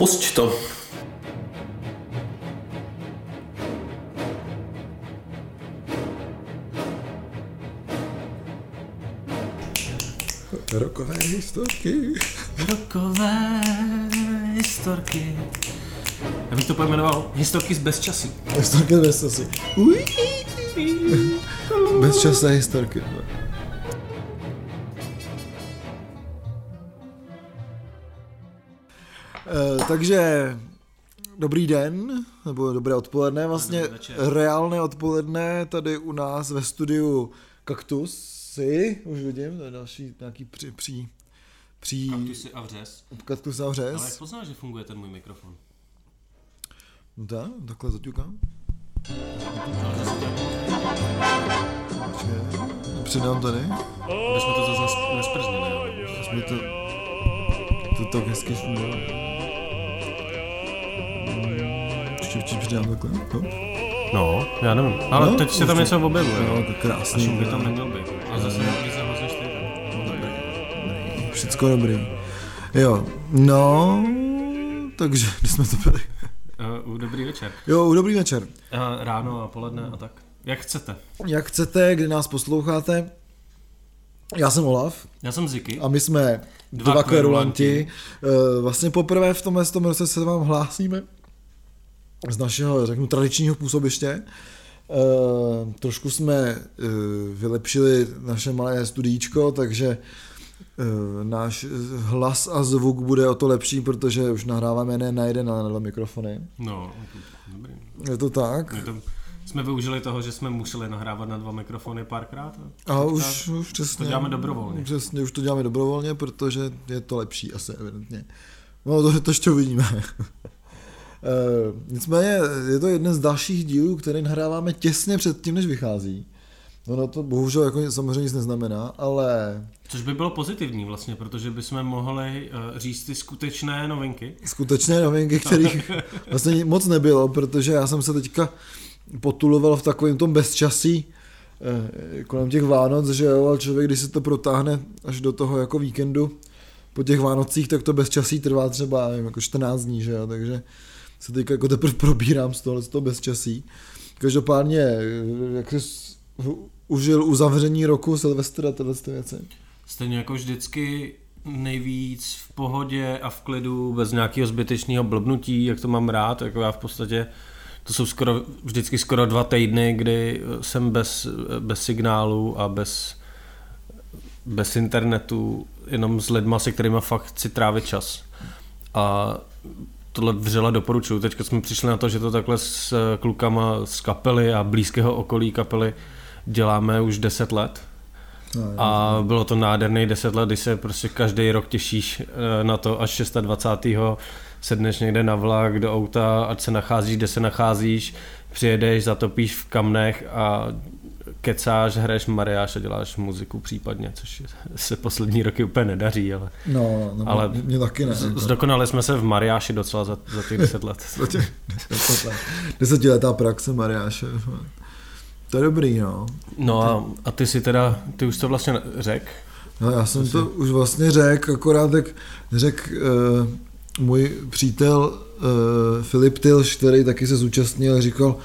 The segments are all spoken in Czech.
Pusť to. Rokové historky. Rokové historky. Já bych to pojmenoval historky z bezčasí. Historky bez časy. Bezčasné historky. Takže dobrý den, nebo dobré odpoledne, vlastně reálné odpoledne tady u nás ve studiu Kaktusy, už vidím, to je další nějaký při, při, při Kaktusy a vřes. Kaktus a Ale jak poznáš, že funguje ten můj mikrofon? No tak, takhle zaťukám. Počkej, Přidám tady. aby jsme to zase nes- nesprznili. jo. Jsme to, to tak hezky funguje. Ještě přidám takhle. No, No, já nevím. Ale No, teď se tam určitě. něco objevuje. no to a krásný. šum by tam neměl být. A zase když se hozeš ty. Všecko dobrý. Jo, no, takže, kde jsme to byli? Uh, dobrý večer. Jo, dobrý večer. Uh, ráno a poledne a tak. Jak chcete. Jak chcete, kdy nás posloucháte, já jsem Olaf Já jsem Ziky. a my jsme Dva dva, kverulanti. Eh, Vlastně poprvé v tomhle tom roce se vám hlásíme z našeho, řeknu, tradičního působiště. Eh, Trošku jsme eh, vylepšili naše malé studíčko, takže eh, náš hlas a zvuk bude o to lepší, protože už nahráváme ne na jeden, ale na dva mikrofony. No, dobrý. Je to tak? My to, jsme využili toho, že jsme museli nahrávat na dva mikrofony párkrát. A, A už, už přesně. to děláme dobrovolně. Přesně, už to děláme dobrovolně, protože je to lepší asi evidentně. No to, to ještě uvidíme. Uh, nicméně je to jeden z dalších dílů, který nahráváme těsně před tím, než vychází. Ono to bohužel jako samozřejmě nic neznamená, ale Což by bylo pozitivní vlastně, protože bychom mohli uh, říct ty skutečné novinky. skutečné novinky, kterých vlastně moc nebylo, protože já jsem se teďka potuloval v takovém tom bezčasí eh, kolem těch Vánoc, že jo, ale člověk, když se to protáhne až do toho jako víkendu po těch Vánocích, tak to bezčasí trvá třeba nevím, jako 14 dní, že jo, takže se teďka jako teprve probírám z tohle z toho bezčasí. Každopádně, jak jsi užil uzavření roku Silvestra tyhle ty věci? Stejně jako vždycky nejvíc v pohodě a v klidu, bez nějakého zbytečného blbnutí, jak to mám rád, jako já v podstatě, to jsou skoro, vždycky skoro dva týdny, kdy jsem bez, bez signálu a bez, bez internetu, jenom s lidma, se kterými fakt chci trávit čas. A tohle vřele doporučuju. Teďka jsme přišli na to, že to takhle s klukama z kapely a blízkého okolí kapely děláme už 10 let. No, A bylo to nádherný deset let, kdy se prostě každý rok těšíš eh, na to, až 26. sedneš někde na vlak do auta, ať se nacházíš, kde se nacházíš, přijedeš, zatopíš v kamnech a kecáš, hraješ mariáš a děláš muziku případně, což se poslední roky úplně nedaří, ale No, no Ale ale mě taky ne. z- zdokonali jsme se v mariáši docela za, za těch deset let. Desetiletá praxe Mariáše. To je dobrý, no. No a, a ty si teda, ty už to vlastně řek, no já jsem to už vlastně řekl, akorát tak řekl uh, můj přítel uh, Filip Tilš, který taky se zúčastnil, říkal,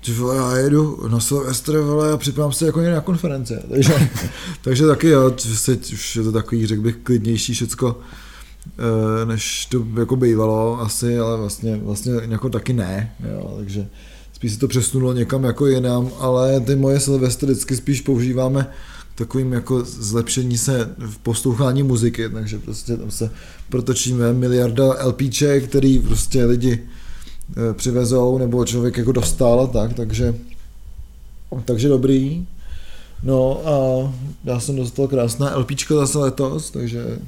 že vole, já jedu na Silvestr, vole, a připravám se jako na konference. Takže, takže taky jo, že už je to takový, řekl bych, klidnější všecko, eh, než to jako bývalo asi, ale vlastně, vlastně jako taky ne, jo, takže spíš se to přesunulo někam jako jinam, ale ty moje Silvestry vždycky spíš používáme takovým jako zlepšení se v poslouchání muziky, takže prostě tam se protočíme miliarda LPček, který prostě lidi přivezou, nebo člověk jako dostal a tak, takže takže dobrý. No a já jsem dostal krásná LPčka zase letos, takže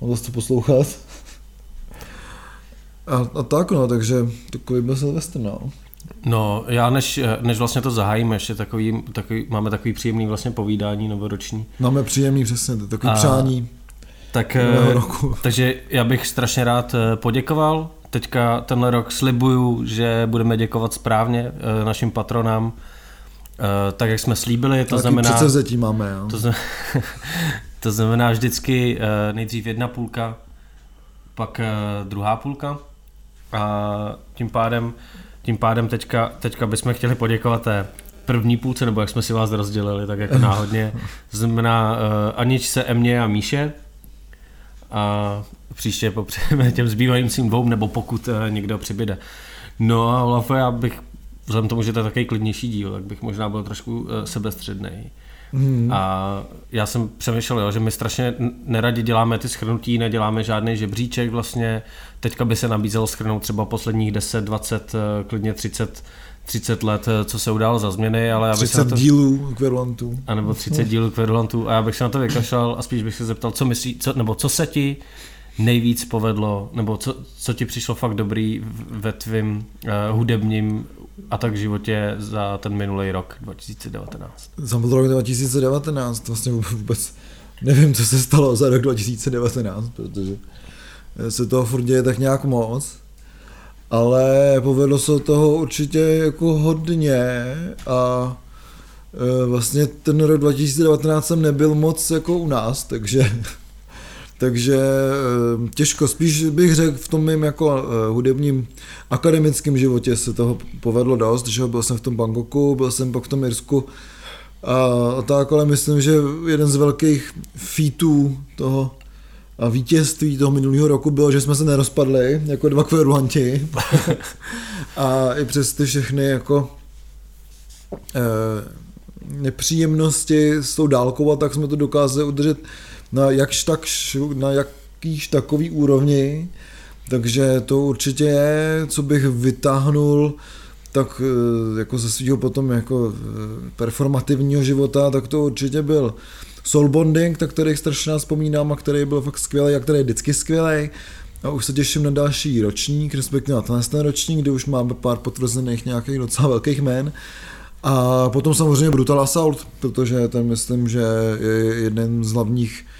mám zase co poslouchat. A, a tak no, takže takový byl Silvestr, no. No, já než, než vlastně to zahájíme, ještě takový, takový, máme takový příjemný vlastně povídání novoroční. Máme příjemný přesně, to takový A- přání. Tak, eh, roku. takže já bych strašně rád eh, poděkoval. Teďka tenhle rok slibuju, že budeme děkovat správně eh, našim patronám, eh, tak jak jsme slíbili, to Taky znamená... předsevzetí máme, jo. To, znamená, to znamená vždycky eh, nejdřív jedna půlka, pak druhá půlka a tím pádem, tím pádem teďka, teďka bychom chtěli poděkovat té první půlce, nebo jak jsme si vás rozdělili, tak jako náhodně. To znamená uh, Aničce, Emě a Míše. A příště popřejeme těm zbývajícím dvou, nebo pokud uh, někdo přibyde. No a Olafo, já bych, vzhledem tomu, že to je takový klidnější díl, tak bych možná byl trošku uh, sebestředný. Hmm. A já jsem přemýšlel, jo, že my strašně neradi děláme ty schrnutí, neděláme žádný žebříček vlastně. Teďka by se nabízelo schrnout třeba posledních 10, 20, klidně 30 30 let, eh, co se událo za změny, ale já bych 30 se na to... dílů kverulantů. A nebo 30 dílů kverulantů a já bych se na to vykašlal a spíš bych se zeptal, co myslí, co, nebo co se ti nejvíc povedlo, nebo co, co ti přišlo fakt dobrý ve tvým uh, hudebním a tak životě za ten minulý rok 2019? Za rok 2019 vlastně vůbec nevím, co se stalo za rok 2019, protože se toho furt děje tak nějak moc ale povedlo se toho určitě jako hodně a e, vlastně ten rok 2019 jsem nebyl moc jako u nás, takže takže e, těžko, spíš bych řekl v tom mým jako e, hudebním akademickém životě se toho povedlo dost, že byl jsem v tom Bangkoku, byl jsem pak v tom Irsku a tak, ale myslím, že jeden z velkých featů toho a vítězství toho minulého roku bylo, že jsme se nerozpadli jako dva kverulanti. a i přes ty všechny jako e, nepříjemnosti s tou dálkou a tak jsme to dokázali udržet na jakž tak, na jakýž takový úrovni. Takže to určitě je, co bych vytáhnul tak e, jako ze svého potom jako e, performativního života, tak to určitě byl Soul Bonding, tak který strašně vzpomínám a který byl fakt skvělý a který je vždycky skvělý. A už se těším na další ročník, respektive na tenhle ten ročník, kde už máme pár potvrzených nějakých docela velkých jmén. A potom samozřejmě Brutal Assault, protože ten myslím, že je jeden z hlavních eh,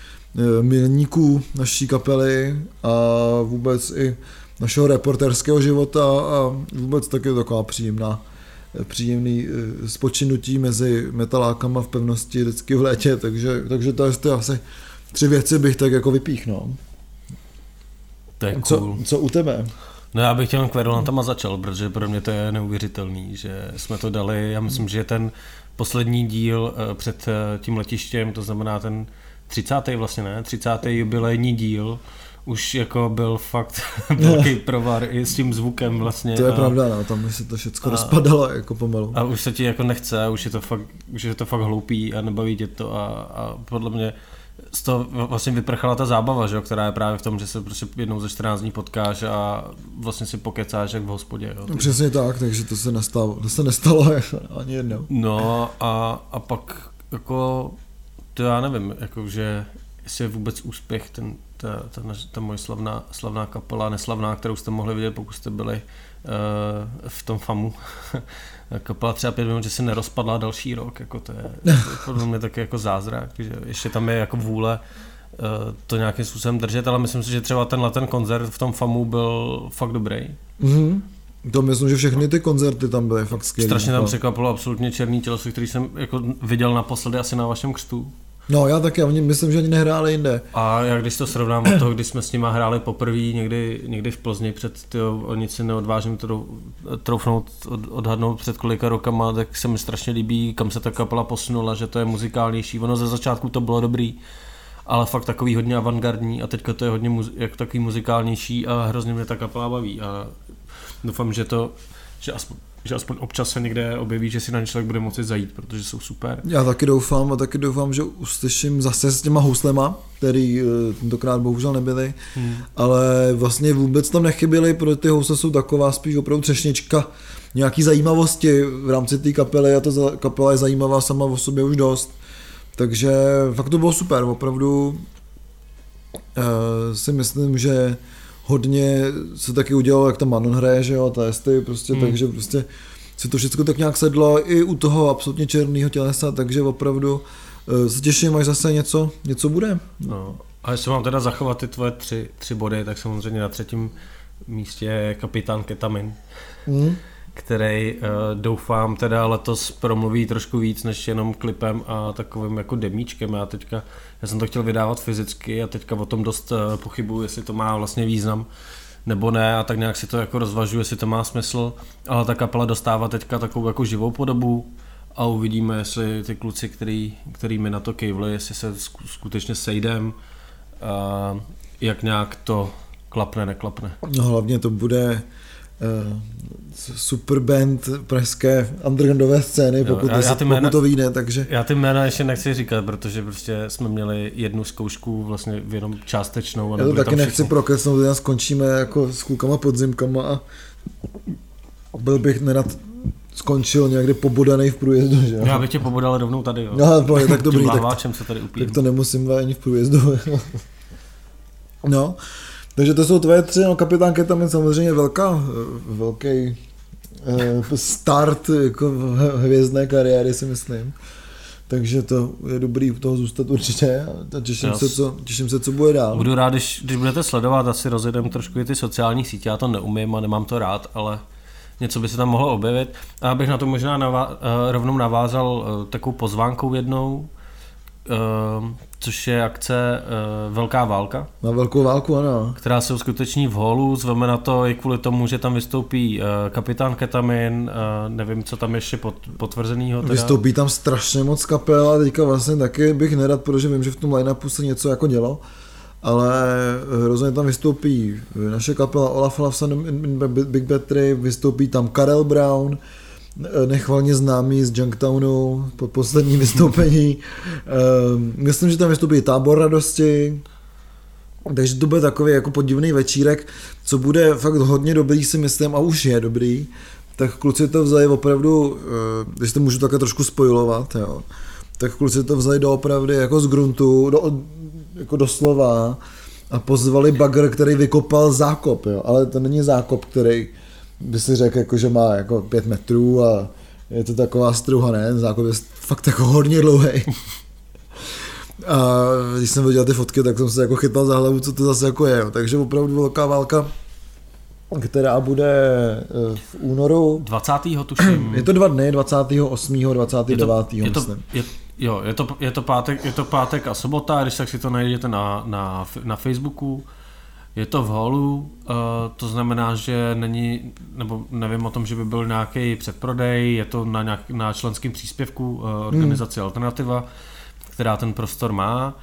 milníků naší kapely a vůbec i našeho reporterského života a vůbec taky taková příjemná příjemný eh, spočinutí mezi metalákama v pevnosti vždycky v létě, takže, takže to je asi tři věci bych tak jako vypíchnul. To je cool. co, co u tebe? No já bych těm kverulantama začal, protože pro mě to je neuvěřitelný, že jsme to dali, já myslím, že ten poslední díl eh, před eh, tím letištěm, to znamená ten 30. vlastně ne, 30. jubilejní díl, už jako byl fakt velký provar i s tím zvukem vlastně. To je a, pravda, no, tam se to všechno rozpadalo jako pomalu. A už se ti jako nechce, už je to fakt, už je to fakt hloupý a nebaví tě to a, a podle mě z toho vlastně vyprchala ta zábava, že, která je právě v tom, že se prostě jednou ze 14 dní potkáš a vlastně si pokecáš jak v hospodě. Jo. No, přesně tak, takže to se nestalo, to se nestalo ani jednou. No a, a pak jako, to já nevím, jako, že jestli je vůbec úspěch ten, ta, ta, ta moje slavná, slavná kapela, neslavná, kterou jste mohli vidět, pokud jste byli uh, v tom FAMu. kapela třeba pět minut, že se nerozpadla další rok, jako to je podle mě taky jako zázrak, že ještě tam je jako vůle uh, to nějakým způsobem držet, ale myslím si, že třeba tenhle ten koncert v tom FAMu byl fakt dobrý. Mm-hmm. To myslím, že všechny ty koncerty tam byly fakt skvělé. Strašně tam překvapilo absolutně černý těleso, který jsem jako viděl naposledy asi na vašem křtu. No já taky, oni myslím, že ani nehráli jinde. A jak když to srovnám od toho, když jsme s nimi hráli poprvé někdy, někdy v Plzni před, tyjo, o nic si neodvážím to troufnout, od, odhadnout před kolika rokama, tak se mi strašně líbí, kam se ta kapela posunula, že to je muzikálnější. Ono ze začátku to bylo dobrý, ale fakt takový hodně avantgardní a teďka to je hodně muzi- jak takový muzikálnější a hrozně mě ta kapela baví a doufám, že to, že aspoň že aspoň občas se někde objeví, že si na ně člověk bude moci zajít, protože jsou super. Já taky doufám a taky doufám, že uslyším zase s těma houslema, který eh, tentokrát bohužel nebyly, hmm. ale vlastně vůbec tam nechyběly, protože ty housle jsou taková spíš opravdu třešnička nějaký zajímavosti v rámci té kapely a ta kapela je zajímavá sama o sobě už dost. Takže fakt to bylo super, opravdu uh, si myslím, že hodně se taky udělalo, jak tam Manon hraje, že jo, testy, prostě, hmm. takže prostě si to všechno tak nějak sedlo i u toho absolutně černého tělesa, takže opravdu uh, se těším, až zase něco, něco bude. No. A jestli mám teda zachovat ty tvoje tři, tři body, tak samozřejmě na třetím místě je kapitán Ketamin. Hmm který uh, doufám teda letos promluví trošku víc než jenom klipem a takovým jako demíčkem. Já teďka, já jsem to chtěl vydávat fyzicky a teďka o tom dost uh, pochybuju, jestli to má vlastně význam. nebo ne a tak nějak si to jako rozvažuji, jestli to má smysl, ale ta kapela dostává teďka takovou jako živou podobu a uvidíme, jestli ty kluci, který, který mi na to kejvli, jestli se skutečně sejdem, a jak nějak to klapne, neklapne. No hlavně to bude super band pražské undergroundové scény, pokud, jo, já, já ty jména, pokud to vyjde, takže... Já ty jména ještě nechci říkat, protože prostě jsme měli jednu zkoušku vlastně jenom částečnou. A já to taky nechci prokesnout, já skončíme jako s klukama podzimkama a byl bych nerad skončil někde pobodaný v průjezdu, že Já bych tě pobodal rovnou tady, jo. No, tak dobrý, tak, se tady tak to nemusím ani v průjezdu. no, takže to jsou tvoje tři, no kapitán Ketamin samozřejmě velká, velký eh, start jako hvězdné kariéry si myslím. Takže to je dobrý u toho zůstat určitě a těším, se, co, těším se, co bude dál. Budu rád, když, když budete sledovat, asi rozjedem trošku i ty sociální sítě, já to neumím a nemám to rád, ale něco by se tam mohlo objevit. A abych na to možná navá- uh, rovnou navázal takovou pozvánkou jednou, uh, což je akce uh, Velká válka. Na Velkou válku, ano. Která se uskuteční v holu, zveme na to i kvůli tomu, že tam vystoupí uh, kapitán Ketamin, uh, nevím, co tam ještě pot, potvrzenýho. Teda. Vystoupí tam strašně moc kapel a teďka vlastně taky bych nerad, protože vím, že v tom line-upu se něco jako dělo ale hrozně tam vystoupí naše kapela Olaf Lafson in Big Battery, vystoupí tam Karel Brown, nechvalně známý z Junktownu po poslední vystoupení. Ehm, myslím, že tam vystoupí Tábor radosti, takže to bude takový jako podivný večírek, co bude fakt hodně dobrý si myslím a už je dobrý. Tak kluci to vzali opravdu, eh, když to můžu také trošku spojovat, jo, tak kluci to vzali doopravdy jako z gruntu, do, jako doslova a pozvali bagr, který vykopal zákop, jo. ale to není zákop, který by si řekl, jako, že má jako pět metrů a je to taková struha, ne, zákop je fakt jako hodně dlouhý. A když jsem viděl ty fotky, tak jsem se jako chytal za hlavu, co to zase jako je. Jo. Takže opravdu velká válka, která bude eh, v únoru. 20. tuším. Je to dva dny, 28. 29. Je to, je to, je, Jo, je to, je to, pátek, je to pátek a sobota, když tak si to najdete na, na, na Facebooku. Je to v holu, uh, to znamená, že není, nebo nevím o tom, že by byl nějaký předprodej, je to na, nějak, na členském příspěvku uh, organizace hmm. Alternativa, která ten prostor má.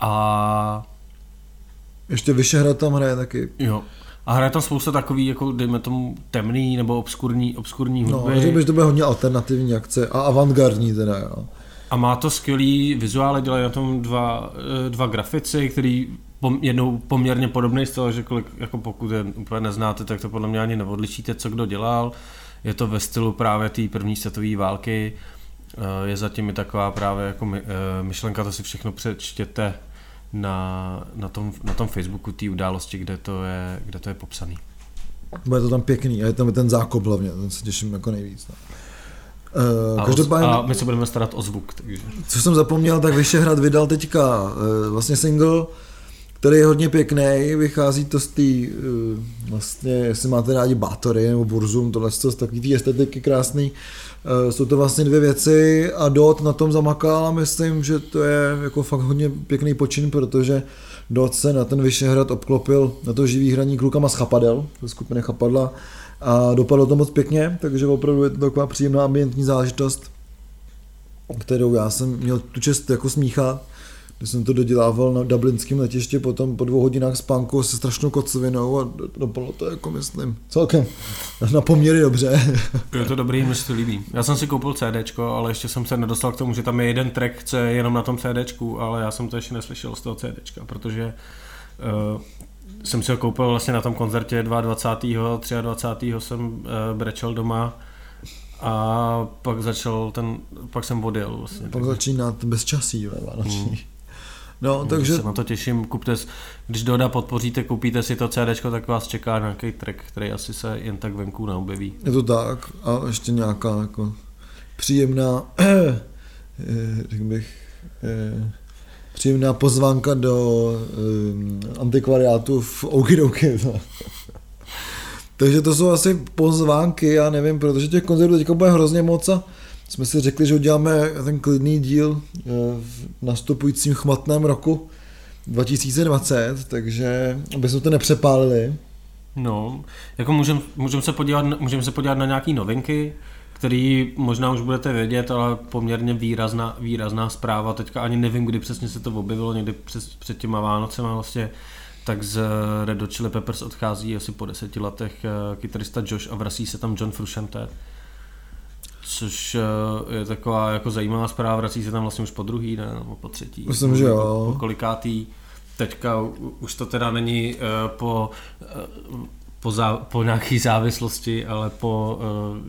A... Ještě Vyšehrad tam hraje taky. Jo. A hraje tam spousta takový, jako dejme tomu, temný nebo obskurní, obskurní no, hudby. No, řekl že to bude hodně alternativní akce a avantgardní teda, jo. A má to skvělý vizuály, dělají na tom dva, eh, dva grafici, který pom, jednou poměrně podobný styl, že kolik, jako pokud je úplně neznáte, tak to podle mě ani neodlišíte, co kdo dělal. Je to ve stylu právě té první světové války. Eh, je zatím i taková právě jako my, eh, myšlenka, to si všechno přečtěte na, na, tom, na tom Facebooku té události, kde to je, kde to je popsaný. Bude to tam pěkný a je tam ten zákop hlavně, ten se těším jako nejvíc. No. Uh, a, každopádně, a my se budeme starat o zvuk. Takže. Co jsem zapomněl, tak Vyšehrad vydal teďka uh, vlastně single, který je hodně pěkný, vychází to z té, uh, vlastně, jestli máte rádi Bátory nebo Burzum, tohle z takový té estetiky krásný, uh, jsou to vlastně dvě věci a Dot na tom zamakal a myslím, že to je jako fakt hodně pěkný počin, protože Dot se na ten Vyšehrad obklopil na to živý hraní klukama z Chapadel, ze skupiny Chapadla, a dopadlo to moc pěkně, takže opravdu je to taková příjemná ambientní záležitost, kterou já jsem měl tu čest jako smíchat, když jsem to dodělával na dublinském letišti, potom po dvou hodinách spánku se strašnou kocovinou a dopadlo to jako myslím celkem na poměry dobře. Je to dobrý, mi se to líbí. Já jsem si koupil CD, ale ještě jsem se nedostal k tomu, že tam je jeden track, co je jenom na tom CD, ale já jsem to ještě neslyšel z toho CD, protože uh, jsem si ho koupil vlastně na tom koncertě 22. 23. jsem uh, brečel doma a pak začal ten, pak jsem odjel vlastně. Pak začíná bezčasí ve Vánoční. Hmm. No, takže... Se na to těším, kupte, když Doda podpoříte, koupíte si to CD, tak vás čeká nějaký track, který asi se jen tak venku neobjeví. Je to tak a ještě nějaká jako příjemná, eh, řekl bych, eh, příjemná pozvánka do um, antikvariátu v Okidoki. Takže to jsou asi pozvánky, já nevím, protože těch koncertů teďka bude hrozně moc a jsme si řekli, že uděláme ten klidný díl eh, v nastupujícím chmatném roku 2020, takže aby jsme to nepřepálili. No, jako můžeme můžem se, podívat, můžem se podívat na nějaké novinky, který možná už budete vědět, ale poměrně výrazná, výrazná zpráva. Teďka ani nevím, kdy přesně se to objevilo, někdy přes, před těma Vánocema vlastně, tak z Red Hot Chili Peppers odchází asi po deseti letech eh, kytarista Josh a vrací se tam John Frusciante, což eh, je taková jako zajímavá zpráva, vrací se tam vlastně už po druhý, ne, nebo po třetí. Myslím, že jo. Po, kolikátý. Teďka už to teda není uh, po uh, po, zá, po nějaké závislosti, ale po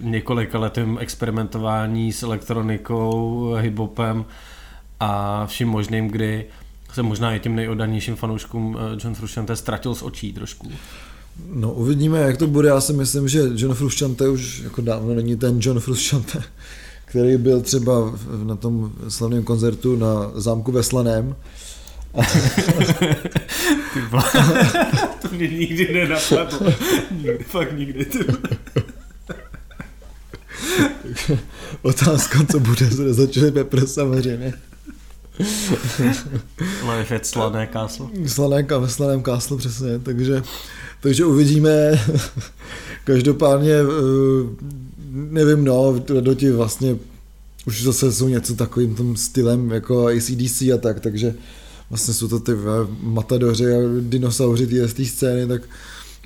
několika letém experimentování s elektronikou, hiphopem a vším možným, kdy se možná i těm nejoddanějším fanouškům John Frusciante ztratil z očí trošku. No uvidíme, jak to bude. Já si myslím, že John Frusciante už jako dávno není ten John Frusciante, který byl třeba na tom slavném koncertu na zámku ve Slaném, ty to mě nikdy nenapadlo. Nikdy, fakt nikdy. Ty Otázka, co bude, se začali Pepper samozřejmě. Life at Slané káslo. Slané, ve Slaném káslu, přesně. Takže, takže uvidíme. Každopádně, eh, nevím, no, do ti vlastně už zase jsou něco takovým tom stylem jako ACDC a tak, takže vlastně jsou to ty matadoři a dinosauři té té scény, tak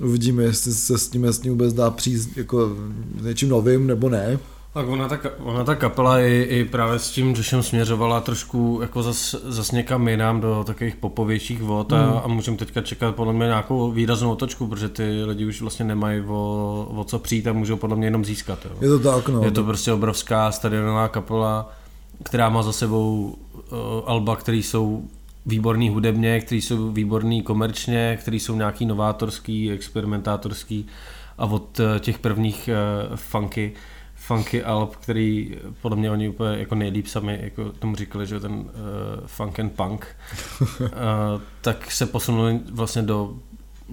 uvidíme, jestli se s tím, s vůbec dá přijít jako něčím novým nebo ne. Tak ona ta, ona ta kapela i, i právě s tím Joshem směřovala trošku jako zas, zas někam jinam do takových popovějších vod a, mm. a můžeme teďka čekat podle mě nějakou výraznou otočku, protože ty lidi už vlastně nemají o, o co přijít a můžou podle mě jenom získat. Jo. Je to tak, no. Je to prostě obrovská stadionová kapela, která má za sebou uh, alba, které jsou výborný hudebně, který jsou výborný komerčně, který jsou nějaký novátorský, experimentátorský a od eh, těch prvních uh, funky, funky alb, který podle mě oni úplně jako nejlíp sami jako tomu říkali, že ten uh, funk and punk, uh, tak se posunuli vlastně do,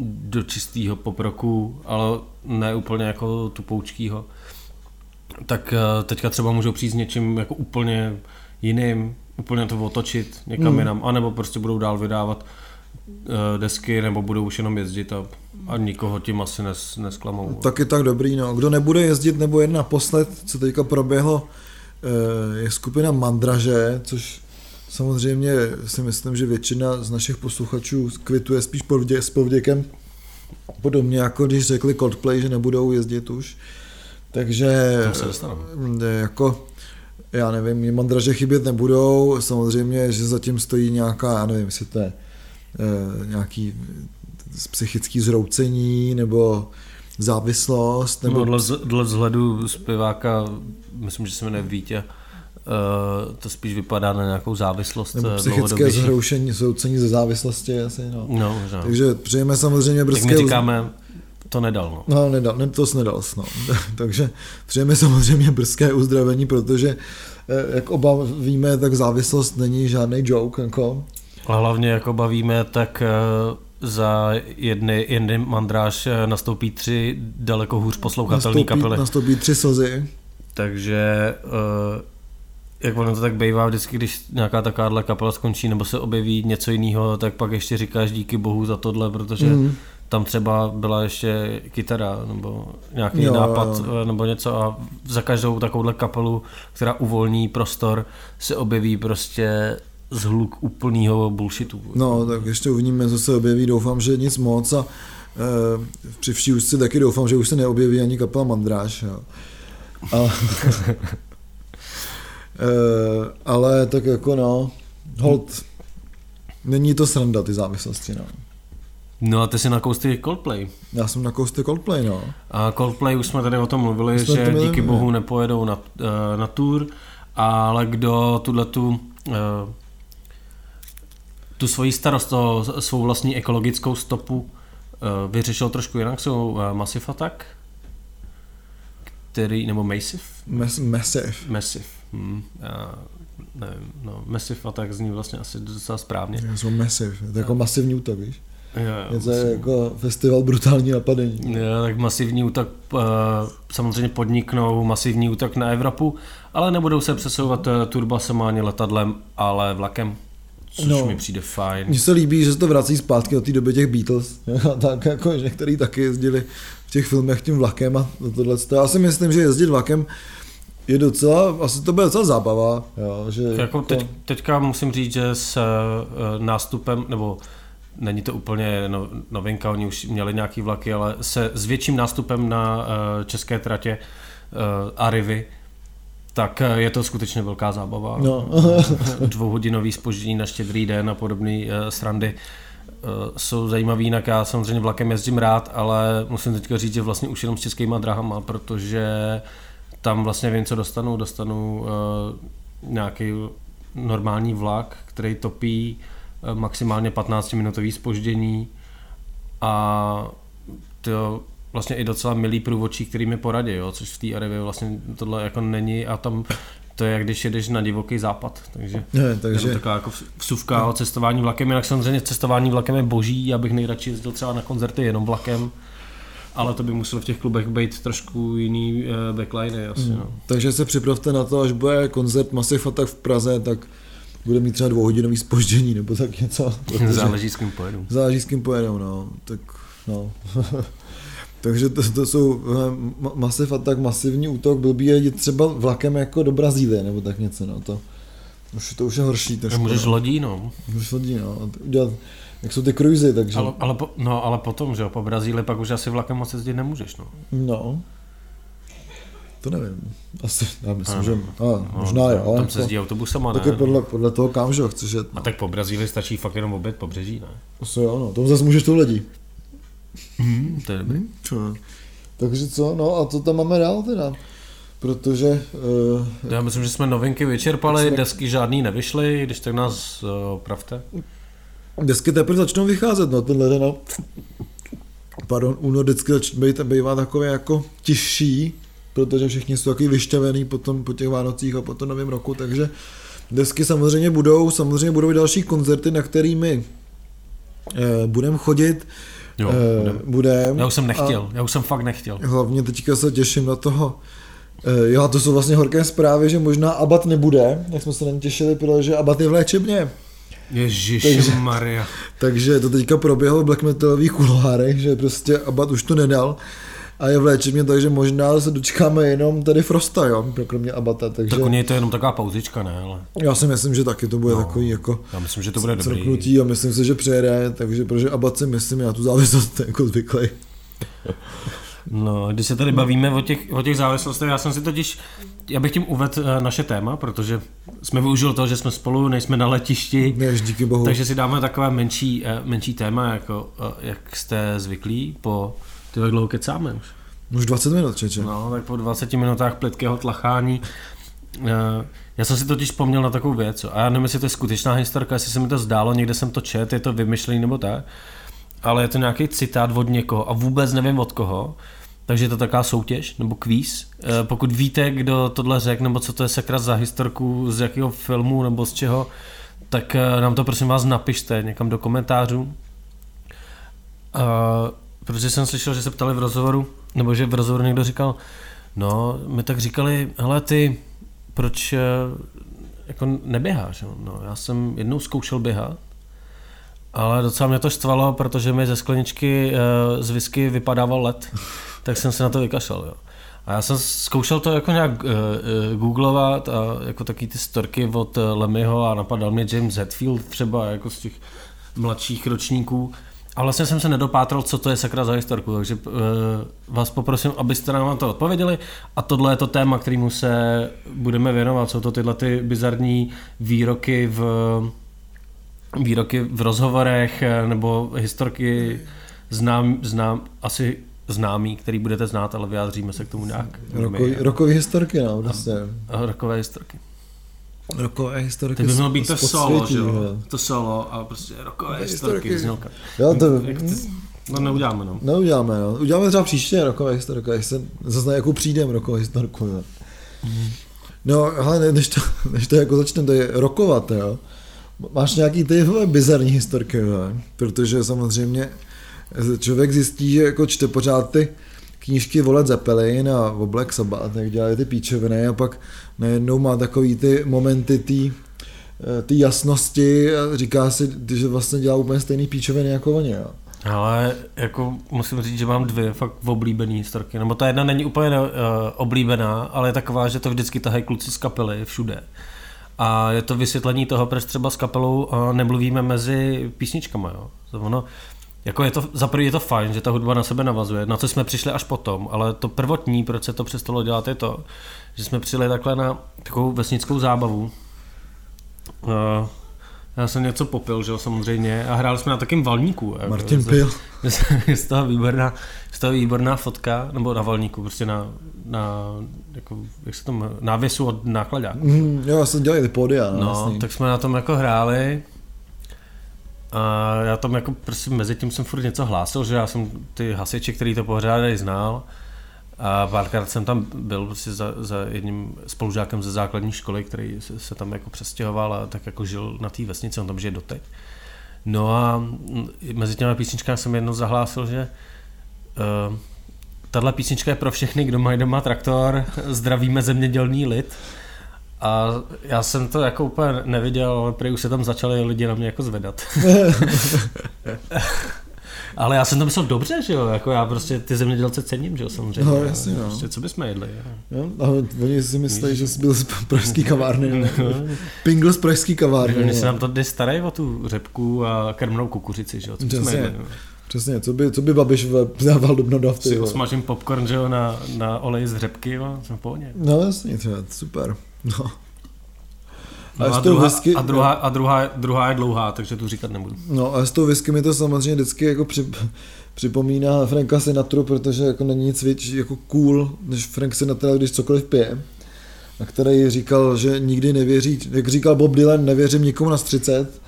do čistého poproku, ale ne úplně jako tupoučkýho. Tak uh, teďka třeba můžou přijít s něčím jako úplně jiným, úplně to otočit někam hmm. jinam, anebo prostě budou dál vydávat uh, desky, nebo budou už jenom jezdit a, a nikoho tím asi nes, nesklamou. Taky tak dobrý, no. Kdo nebude jezdit nebo jen naposled, co teďka proběhlo, uh, je skupina Mandraže, což samozřejmě si myslím, že většina z našich posluchačů kvituje spíš povdě, s povděkem, podobně jako když řekli Coldplay, že nebudou jezdit už. Takže jako já nevím, mandraže chybět nebudou, samozřejmě, že zatím stojí nějaká, já nevím, jestli to je nějaký psychický zroucení nebo závislost. Nebo... No, dle, dle vzhledu zpěváka, myslím, že se jmenuje Vítě, Uh, to spíš vypadá na nějakou závislost Nebo psychické zhroušení, zhroucení ze závislosti asi, no. no možná. Takže přejeme samozřejmě brzké... Tak my říkáme, to nedal, no. No, nedal, ne, to jsi nedal, no. Takže přejeme samozřejmě brzké uzdravení, protože eh, jak oba víme, tak závislost není žádný joke, jako. A hlavně, jak oba víme, tak eh, za jedny, jedny mandráž eh, nastoupí tři daleko hůř poslouchatelné kapely. Nastoupí tři slzy. Takže jak ono to tak bývá vždycky, když nějaká takováhle kapela skončí nebo se objeví něco jiného, tak pak ještě říkáš díky bohu za tohle, protože mm tam třeba byla ještě kytara nebo nějaký jo, nápad jo. nebo něco a za každou takovouhle kapelu, která uvolní prostor, se objeví prostě zhluk úplného bullshitu. No, tak ještě uvidíme, co se objeví, doufám, že nic moc a e, při vší úzce taky doufám, že už se neobjeví ani kapela Mandráš. Jo. A, e, ale tak jako no, hold, není to sranda ty závislosti, no. No a ty jsi na kousty Coldplay. Já jsem na kousty Coldplay, no. A Coldplay, už jsme tady o tom mluvili, že to díky bohu nepojedou na, eh, na tour, ale kdo tuhle tu tu svoji starost, to, svou vlastní ekologickou stopu eh, vyřešil trošku jinak, jsou Massive Attack, který, nebo Massive? Mas, massive. Massive. Hmm, já nevím, no, Massive Attack zní vlastně asi docela správně. Jsou Massive, to je jako masivní útok, víš? Jo, Něco je jako festival brutální napadení. Jo, tak masivní útok, uh, samozřejmě podniknou masivní útok na Evropu, ale nebudou se přesouvat turbasem ani letadlem, ale vlakem. Což no, mi přijde fajn. Mně se líbí, že se to vrací zpátky do té doby těch Beatles, tak jako, že který taky jezdili v těch filmech tím vlakem a tohle. Já si myslím, že jezdit vlakem je docela, asi to bude docela zábava. Jo, že jako, jako... Teď, teďka musím říct, že s uh, nástupem, nebo není to úplně no, novinka, oni už měli nějaký vlaky, ale se s větším nástupem na uh, české tratě uh, Arivy, tak je to skutečně velká zábava. No. Dvouhodinový spoždění na štědrý den a podobné uh, srandy uh, jsou zajímavý, jinak já samozřejmě vlakem jezdím rád, ale musím teďka říct, že vlastně už jenom s českýma drahama, protože tam vlastně vím, co dostanu. Dostanu nějaký normální vlak, který topí maximálně 15-minutový spoždění a to vlastně i docela milý průvodčí, který mi poradí, jo, což v té Arevě vlastně tohle jako není a tam to je, jak když jedeš na divoký západ, takže, ne, takže... je taková jako vsuvka o cestování vlakem, jinak samozřejmě cestování vlakem je boží, já bych nejradši jezdil třeba na koncerty jenom vlakem, ale to by muselo v těch klubech být trošku jiný uh, backliny asi. Hmm. No. Takže se připravte na to, až bude koncert Massive Attack v Praze, tak bude mít třeba dvouhodinový spoždění nebo tak něco. Záleží s kým pojedou. Záleží s kým pojedou, no. Tak, no. Takže to, to jsou Massive Attack, masivní útok, blbý je třeba vlakem jako do Brazílie, nebo tak něco, no. To, už, to už je horší. Trošku, můžeš no. lodí, no. Můžeš lodí, no. Udělat jak jsou ty cruisy, takže... Ale, ale, po, no, ale potom, že jo, po Brazílii pak už asi vlakem moc jezdit nemůžeš, no. No. To nevím. Asi, já myslím, no, že... A, no, možná jo. Tam jako, se jezdí autobusama, ne? Tak podle, podle toho, kam, že chceš jet. No. A tak po Brazílii stačí fakt jenom obět po břeží, ne? Asi jo, no. Tom zase můžeš to ledí. Mm, to je dobrý. Hmm, Takže co, no a co tam máme dál teda? Protože... Uh, Já myslím, že jsme novinky vyčerpali, jsme... desky žádný nevyšly, když tak nás uh, opravte. Desky teprve začnou vycházet, no tenhle den, no. Pardon, únor vždycky bývá takové jako těžší, protože všichni jsou taky vyšťavený potom po těch Vánocích a po tom novém roku, takže desky samozřejmě budou, samozřejmě budou i další koncerty, na kterými eh, budeme chodit. Jo, eh, budem. Já už jsem nechtěl, a já už jsem fakt nechtěl. Hlavně teďka se těším na toho, eh, jo, to jsou vlastně horké zprávy, že možná Abat nebude, jak jsme se na ně těšili, protože Abat je v léčebně. Ježíš Maria. Takže to teďka proběhlo v black metalových kuloárech, že prostě Abad už to nedal a je v léčebně, takže možná se dočkáme jenom tady Frosta, jo, kromě Abata. Takže... Tak u něj to je jenom taková pauzička, ne? Ale... Já si myslím, že taky to bude no, takový jako já myslím, že to bude dobrý. a myslím si, že přejede, takže protože Abat si myslím, já tu závislost jako zvyklý. No, když se tady bavíme o těch, o těch závislostech, já jsem si totiž, já bych tím uvedl eh, naše téma, protože jsme využili toho, že jsme spolu, nejsme na letišti, Než, díky bohu. takže si dáme takové menší, eh, menší téma, jako eh, jak jste zvyklí po, ty jak dlouho kecáme už? Už 20 minut, čeče. No, tak po 20 minutách plitkého tlachání. Já jsem si totiž vzpomněl na takovou věc, a já nevím, jestli to je skutečná historka, jestli se mi to zdálo, někde jsem to čet, je to vymyšlený nebo tak, ale je to nějaký citát od někoho a vůbec nevím od koho, takže je to taková soutěž nebo kvíz. Eh, pokud víte, kdo tohle řekl, nebo co to je sakra za historku, z jakého filmu nebo z čeho, tak eh, nám to prosím vás napište někam do komentářů. Uh, protože jsem slyšel, že se ptali v rozhovoru, nebo že v rozhovoru někdo říkal, no, my tak říkali, hele ty, proč jako neběháš? No, já jsem jednou zkoušel běhat, ale docela mě to štvalo, protože mi ze skleničky z whisky vypadával led tak jsem se na to vykašlal. Jo. A já jsem zkoušel to jako nějak uh, googlovat a jako taky ty storky od Lemmyho a napadal mě James Hetfield třeba jako z těch mladších ročníků. A vlastně jsem se nedopátral, co to je sakra za historku, takže uh, vás poprosím, abyste nám na to odpověděli. A tohle je to téma, kterému se budeme věnovat. Jsou to tyhle ty bizarní výroky v výroky v rozhovorech nebo historky znám, znám asi známý, který budete znát, ale vyjádříme se k tomu nějak. Rokový, rokový historky, no, prostě. Rokové historky. Rokové historky. To by mělo být to solo, že jo? To solo a prostě rokové historky. historky. Jo, to... No neuděláme, no. Neuděláme, no. Uděláme třeba příště rokové historky, jak se zase jakou přijdem rokové historku, no. No, ale než to, než to jako začneme, to je rokovat, jo. Máš nějaký ty bizarní historky, jo? protože samozřejmě člověk zjistí, že jako čte pořád ty knížky Volet Zeppelin a o Black Sabbath, jak dělali ty píčoviny a pak najednou má takový ty momenty tý eh, ty jasnosti a říká si, že vlastně dělá úplně stejný píčoviny jako oni. Jo. Ale jako musím říct, že mám dvě fakt oblíbené historky. Nebo ta jedna není úplně uh, oblíbená, ale je taková, že to vždycky tahají kluci z kapely všude. A je to vysvětlení toho, proč třeba s kapelou uh, nemluvíme mezi písničkama. Jo. Ono, jako je to, za prvý je to fajn, že ta hudba na sebe navazuje, na co jsme přišli až potom, ale to prvotní, proč se to přestalo dělat, je to, že jsme přijeli takhle na takovou vesnickou zábavu. Uh, já jsem něco popil, že jo, samozřejmě, a hráli jsme na takém valníku. Jako, Martin pil. Je z toho výborná, z toho výborná fotka, nebo na valníku, prostě na, na jako, jak se to návěsu od nákladáku. Mm, jo, já jsem dělal ty pódia. No, no vlastně. tak jsme na tom jako hráli a já tam jako prostě mezi tím jsem furt něco hlásil, že já jsem ty hasiči, který to pořádají, znal. A párkrát jsem tam byl prostě za, za jedním spolužákem ze základní školy, který se, se tam jako přestěhoval a tak jako žil na té vesnici, on tam žije doteď. No a mezi těmi písničkami jsem jednou zahlásil, že uh, tahle písnička je pro všechny, kdo mají doma traktor, zdravíme zemědělný lid. A já jsem to jako úplně neviděl, ale prý už se tam začali lidi na mě jako zvedat. ale já jsem to myslel dobře, že jo, jako já prostě ty zemědělce cením, že jo, samozřejmě. No, jasně, no. Prostě, co bychom jedli, jo. a oni si myslí, že jsi byl z pražský kavárny, no. Pingl z pražský kavárny. Oni se nám to jde starají o tu řepku a krmnou kukuřici, že jo, co bychom jedli, no. Přesně, co by, co by Babiš dával do nafty. Si osmažím popcorn, že jo, na, na olej z řepky, jo, jsem v pohodě. No jasně, třeba, super. No. No a, a, druhá, whisky, a, druhá, a druhá, druhá je dlouhá, takže tu říkat nebudu. No a s tou whisky mi to samozřejmě vždycky jako při, připomíná Franka Sinatru, protože jako není nic víc jako cool, než Frank Sinatra, když cokoliv pije. A který říkal, že nikdy nevěří, jak říkal Bob Dylan, nevěřím nikomu na 30,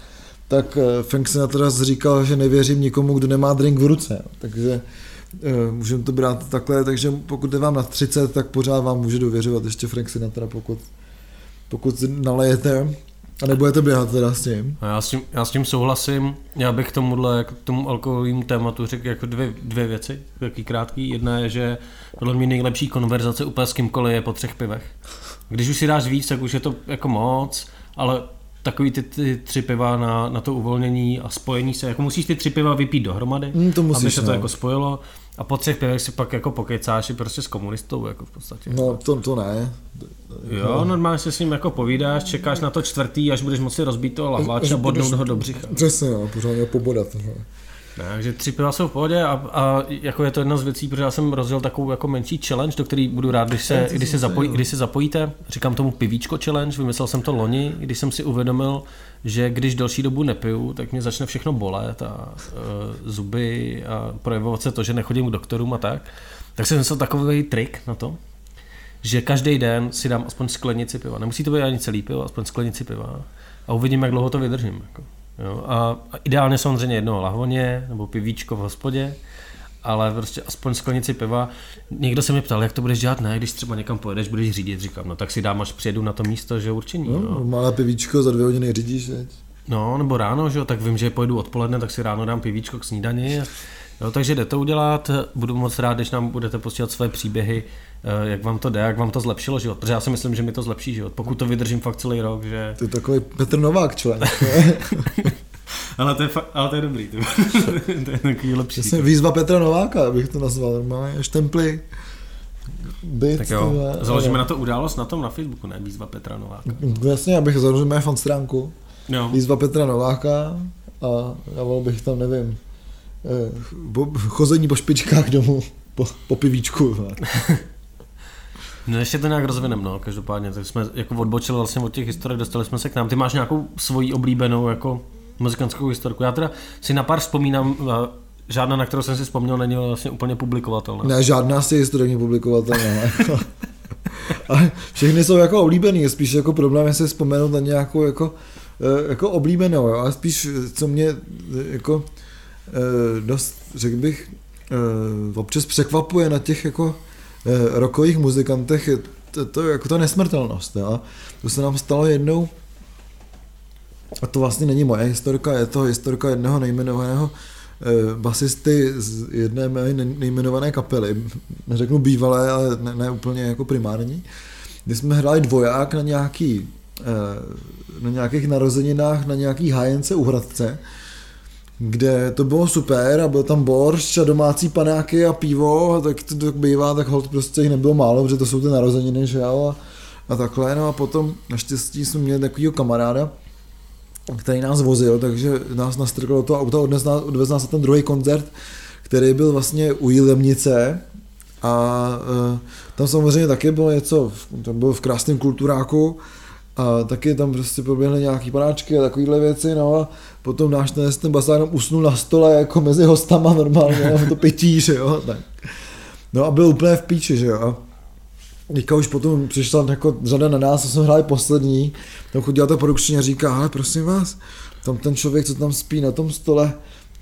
tak eh, Frank Sinatra říkal, že nevěřím nikomu, kdo nemá drink v ruce. Takže uh, můžeme to brát takhle, takže pokud je vám na 30, tak pořád vám může dověřovat ještě Frank Sinatra, pokud pokud nalejete a nebudete běhat teda s tím. Já s tím, já s tím souhlasím. Já bych tomuhle, k tomu alkoholovému tématu řekl jako dvě, dvě věci, jaký krátký. Jedna je, že podle mě nejlepší konverzace úplně s kýmkoliv je po třech pivech. Když už si dáš víc, tak už je to jako moc, ale takový ty, ty tři piva na, na to uvolnění a spojení se, jako musíš ty tři piva vypít dohromady, mm, to musíš, aby se to no. jako spojilo a po třech pivech si pak jako pokecáš i prostě s komunistou, jako v podstatě. No to, to ne. Jo, no. normálně se s ním jako povídáš, čekáš na to čtvrtý, až budeš moci rozbít toho lahváče a bodnout ho do břicha. Přesně, jo, pořád je pobodat. No. Ne, takže tři piva jsou v pohodě a, a, jako je to jedna z věcí, protože já jsem rozjel takovou jako menší challenge, do který budu rád, když se, když se, zapojí, když se zapojíte. Říkám tomu pivíčko challenge, vymyslel jsem to loni, když jsem si uvědomil, že když delší dobu nepiju, tak mě začne všechno bolet a uh, zuby a projevovat se to, že nechodím k doktorům a tak. Tak jsem myslel takový trik na to, že každý den si dám aspoň sklenici piva. Nemusí to být ani celý pivo, aspoň sklenici piva. A uvidím, jak dlouho to vydržím. Jako. Jo, a, a ideálně samozřejmě jedno lahvoně nebo pivíčko v hospodě, ale prostě aspoň sklenici piva. Někdo se mě ptal, jak to budeš dělat, ne, když třeba někam pojedeš, budeš řídit, říkám, no tak si dám, až přijedu na to místo, že určení. No, no. malé pivíčko za dvě hodiny řídíš, veď? No, nebo ráno, že jo, tak vím, že pojedu odpoledne, tak si ráno dám pivíčko k snídani. Jo, takže jde to udělat, budu moc rád, když nám budete posílat své příběhy, jak vám to jde, jak vám to zlepšilo život, protože já si myslím, že mi to zlepší život, pokud to vydržím fakt celý rok, že... Ty takový Petr Novák člověk. ale, to je fa- ale to je dobrý, to, to je takový lepší. Jasně, výzva Petra Nováka, abych to nazval, normálně štemply. Byt, tak jo, tyhle, založíme ale... na to událost na tom na Facebooku, ne výzva Petra Nováka. Jasně, abych založil mé fan stránku. Jo. Výzva Petra Nováka a dával bych tam, nevím, Eh, chození po špičkách domů, po, po pivíčku. No ještě to nějak rozvineme, no, každopádně, tak jsme jako odbočili vlastně od těch historik, dostali jsme se k nám. Ty máš nějakou svoji oblíbenou jako muzikantskou historku. Já teda si na pár vzpomínám, žádná, na kterou jsem si vzpomněl, není vlastně úplně publikovatelná. Ne, žádná si historik publikovatelná. Ale všechny jsou jako oblíbený, spíš jako problém je se vzpomenout na nějakou jako, eh, jako oblíbenou, jo? ale spíš co mě jako Eh, dost, řekl bych, eh, občas překvapuje na těch jako eh, rokových muzikantech to, to, jako ta nesmrtelnost. Jo? To se nám stalo jednou, a to vlastně není moje historka, je to historka jednoho nejmenovaného basisty z jedné mé nejmenované kapely, neřeknu bývalé, ale ne, ne úplně jako primární, kdy jsme hráli dvoják na nějaký na nějakých narozeninách na nějaký hájence u Hradce, kde to bylo super a byl tam boršč a domácí panáky a pivo, a tak to tak bývá, tak hold prostě jich nebylo málo, protože to jsou ty narozeniny, že jo, a, a takhle, no a potom naštěstí jsme měli takovýho kamaráda, který nás vozil, takže nás nastrkl do toho auta, odnes nás, odvez nás na ten druhý koncert, který byl vlastně u Jilemnice a e, tam samozřejmě taky bylo něco, tam byl v krásném kulturáku a taky tam prostě proběhly nějaký panáčky a takovéhle věci, no a potom náš ten, ten basák tam usnul na stole jako mezi hostama normálně, to pití, že jo, tak. No a byl úplně v píči, že jo. Teďka už potom přišla jako řada na nás, co jsme hráli poslední, tam chodila ta produkční a říká, ale prosím vás, tam ten člověk, co tam spí na tom stole,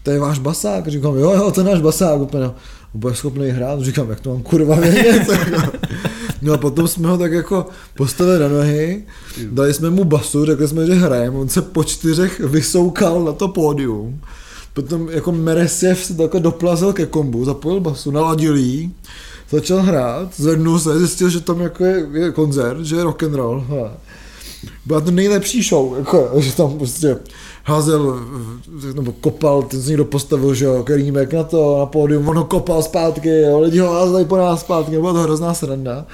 to je váš basák. A říkám, jo, jo, to je náš basák, úplně, no, bude schopný hrát, říkám, jak to mám kurva vědět. no a potom jsme ho tak jako postavili na nohy, dali jsme mu basu, řekli jsme, že hrajeme, on se po čtyřech vysoukal na to pódium, potom jako Meresiev se takhle doplazil ke kombu, zapojil basu, naladil jí, začal hrát, zvednul se, zjistil, že tam jako je, je koncert, že je rock and roll. Byla to nejlepší show, jako, že tam prostě házel, nebo kopal, ten se někdo postavil, že jo, Kerímek na to, na pódium, ono kopal zpátky, jo, lidi ho házeli po nás zpátky, byla to hrozná sranda.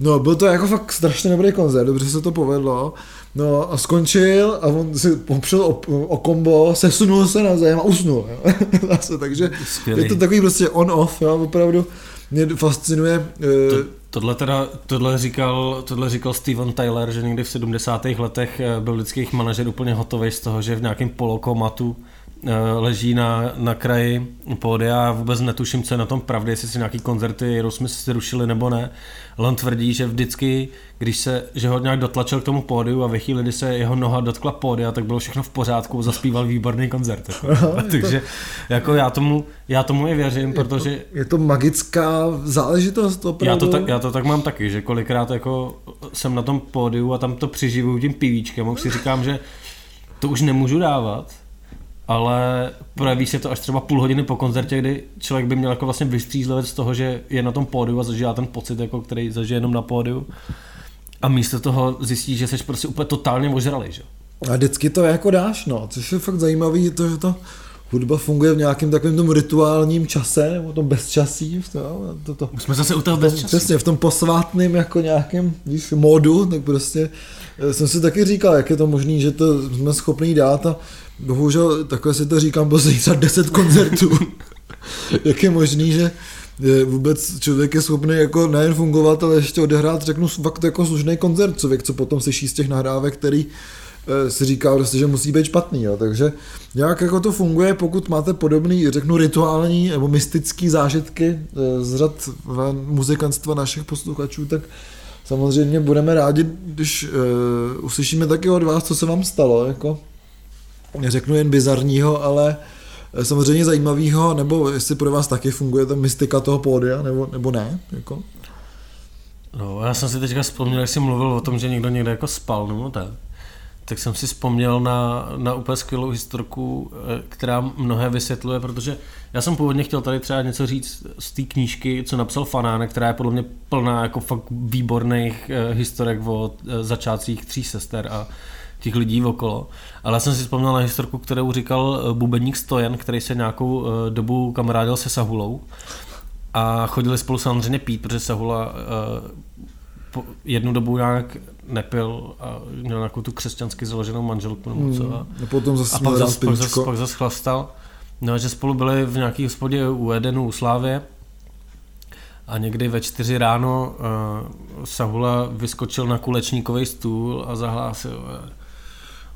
No, byl to jako fakt strašně dobrý koncert, dobře se to povedlo. No a skončil a on si opřel o, o kombo, sesunul se na zem a usnul. Jo. Zase, takže Skvělý. je to takový prostě on-off, jo, opravdu mě fascinuje. To, eh, tohle teda, tohle říkal, tohle říkal Steven Tyler, že někdy v 70. letech eh, byl jejich manažer úplně hotový z toho, že v nějakém polokomatu leží na, na kraji pódia a vůbec netuším, co je na tom pravdy, jestli si nějaký koncerty Aerosmith si rušili nebo ne. Ale on tvrdí, že vždycky, když se, že ho nějak dotlačil k tomu pódiu a ve chvíli, kdy se jeho noha dotkla pódia, tak bylo všechno v pořádku, zaspíval výborný koncert. Jako. Takže jako já tomu, já tomu i věřím, je protože... To, je to magická záležitost opravdu. Já to, tak, já to tak mám taky, že kolikrát jako jsem na tom pódiu a tam to přiživuju tím pivíčkem a si říkám, že to už nemůžu dávat, ale projeví se to až třeba půl hodiny po koncertě, kdy člověk by měl jako vlastně vystřízlivět z toho, že je na tom pódiu a zažívá ten pocit, jako který zažije jenom na pódiu. A místo toho zjistí, že jsi prostě úplně totálně ožralý, že? A vždycky to jako dáš, no, což je fakt zajímavý, to, že to hudba funguje v nějakém takovém tom rituálním čase, nebo tom bezčasí. To, to, to, Už jsme zase u toho bezčasí. Přesně, v tom posvátném jako nějakém víš, módu, tak prostě eh, jsem si taky říkal, jak je to možné, že to jsme schopni dát a bohužel takhle si to říkám, byl třeba 10 koncertů. jak je možný, že vůbec člověk je schopný jako nejen fungovat, ale ještě odehrát, řeknu, fakt jako slušný koncert, člověk, co potom slyší z těch nahrávek, který eh, si říká prostě, že musí být špatný. Jo. Takže jak jako to funguje, pokud máte podobný, řeknu, rituální nebo mystický zážitky eh, z řad muzikantstva našich posluchačů, tak samozřejmě budeme rádi, když uh, uslyšíme taky od vás, co se vám stalo. Jako neřeknu jen bizarního, ale eh, samozřejmě zajímavého, nebo jestli pro vás taky funguje ta mystika toho pódia, nebo, nebo ne. Jako. No, já jsem si teďka vzpomněl, jak jsi mluvil o tom, že někdo někde jako spal, nebo tak. Tak jsem si vzpomněl na, na úplně skvělou historku, eh, která mnohé vysvětluje, protože já jsem původně chtěl tady třeba něco říct z té knížky, co napsal Fanánek, která je podle mě plná jako fakt výborných eh, historek o začátcích tří sester a těch lidí okolo. Ale já jsem si vzpomněl na historku, kterou říkal eh, bubeník Stojan, který se nějakou eh, dobu kamarádil se Sahulou. A chodili spolu samozřejmě pít, protože Sahula uh, jednu dobu nějak nepil a měl nějakou tu křesťansky založenou manželku nebo co. A, a potom zase a pak zase, pak zase, pak zase chlastal. No a že spolu byli v nějaký hospodě u Edenu, u Slávě a někdy ve čtyři ráno uh, Sahula vyskočil na kulečníkový stůl a zahlásil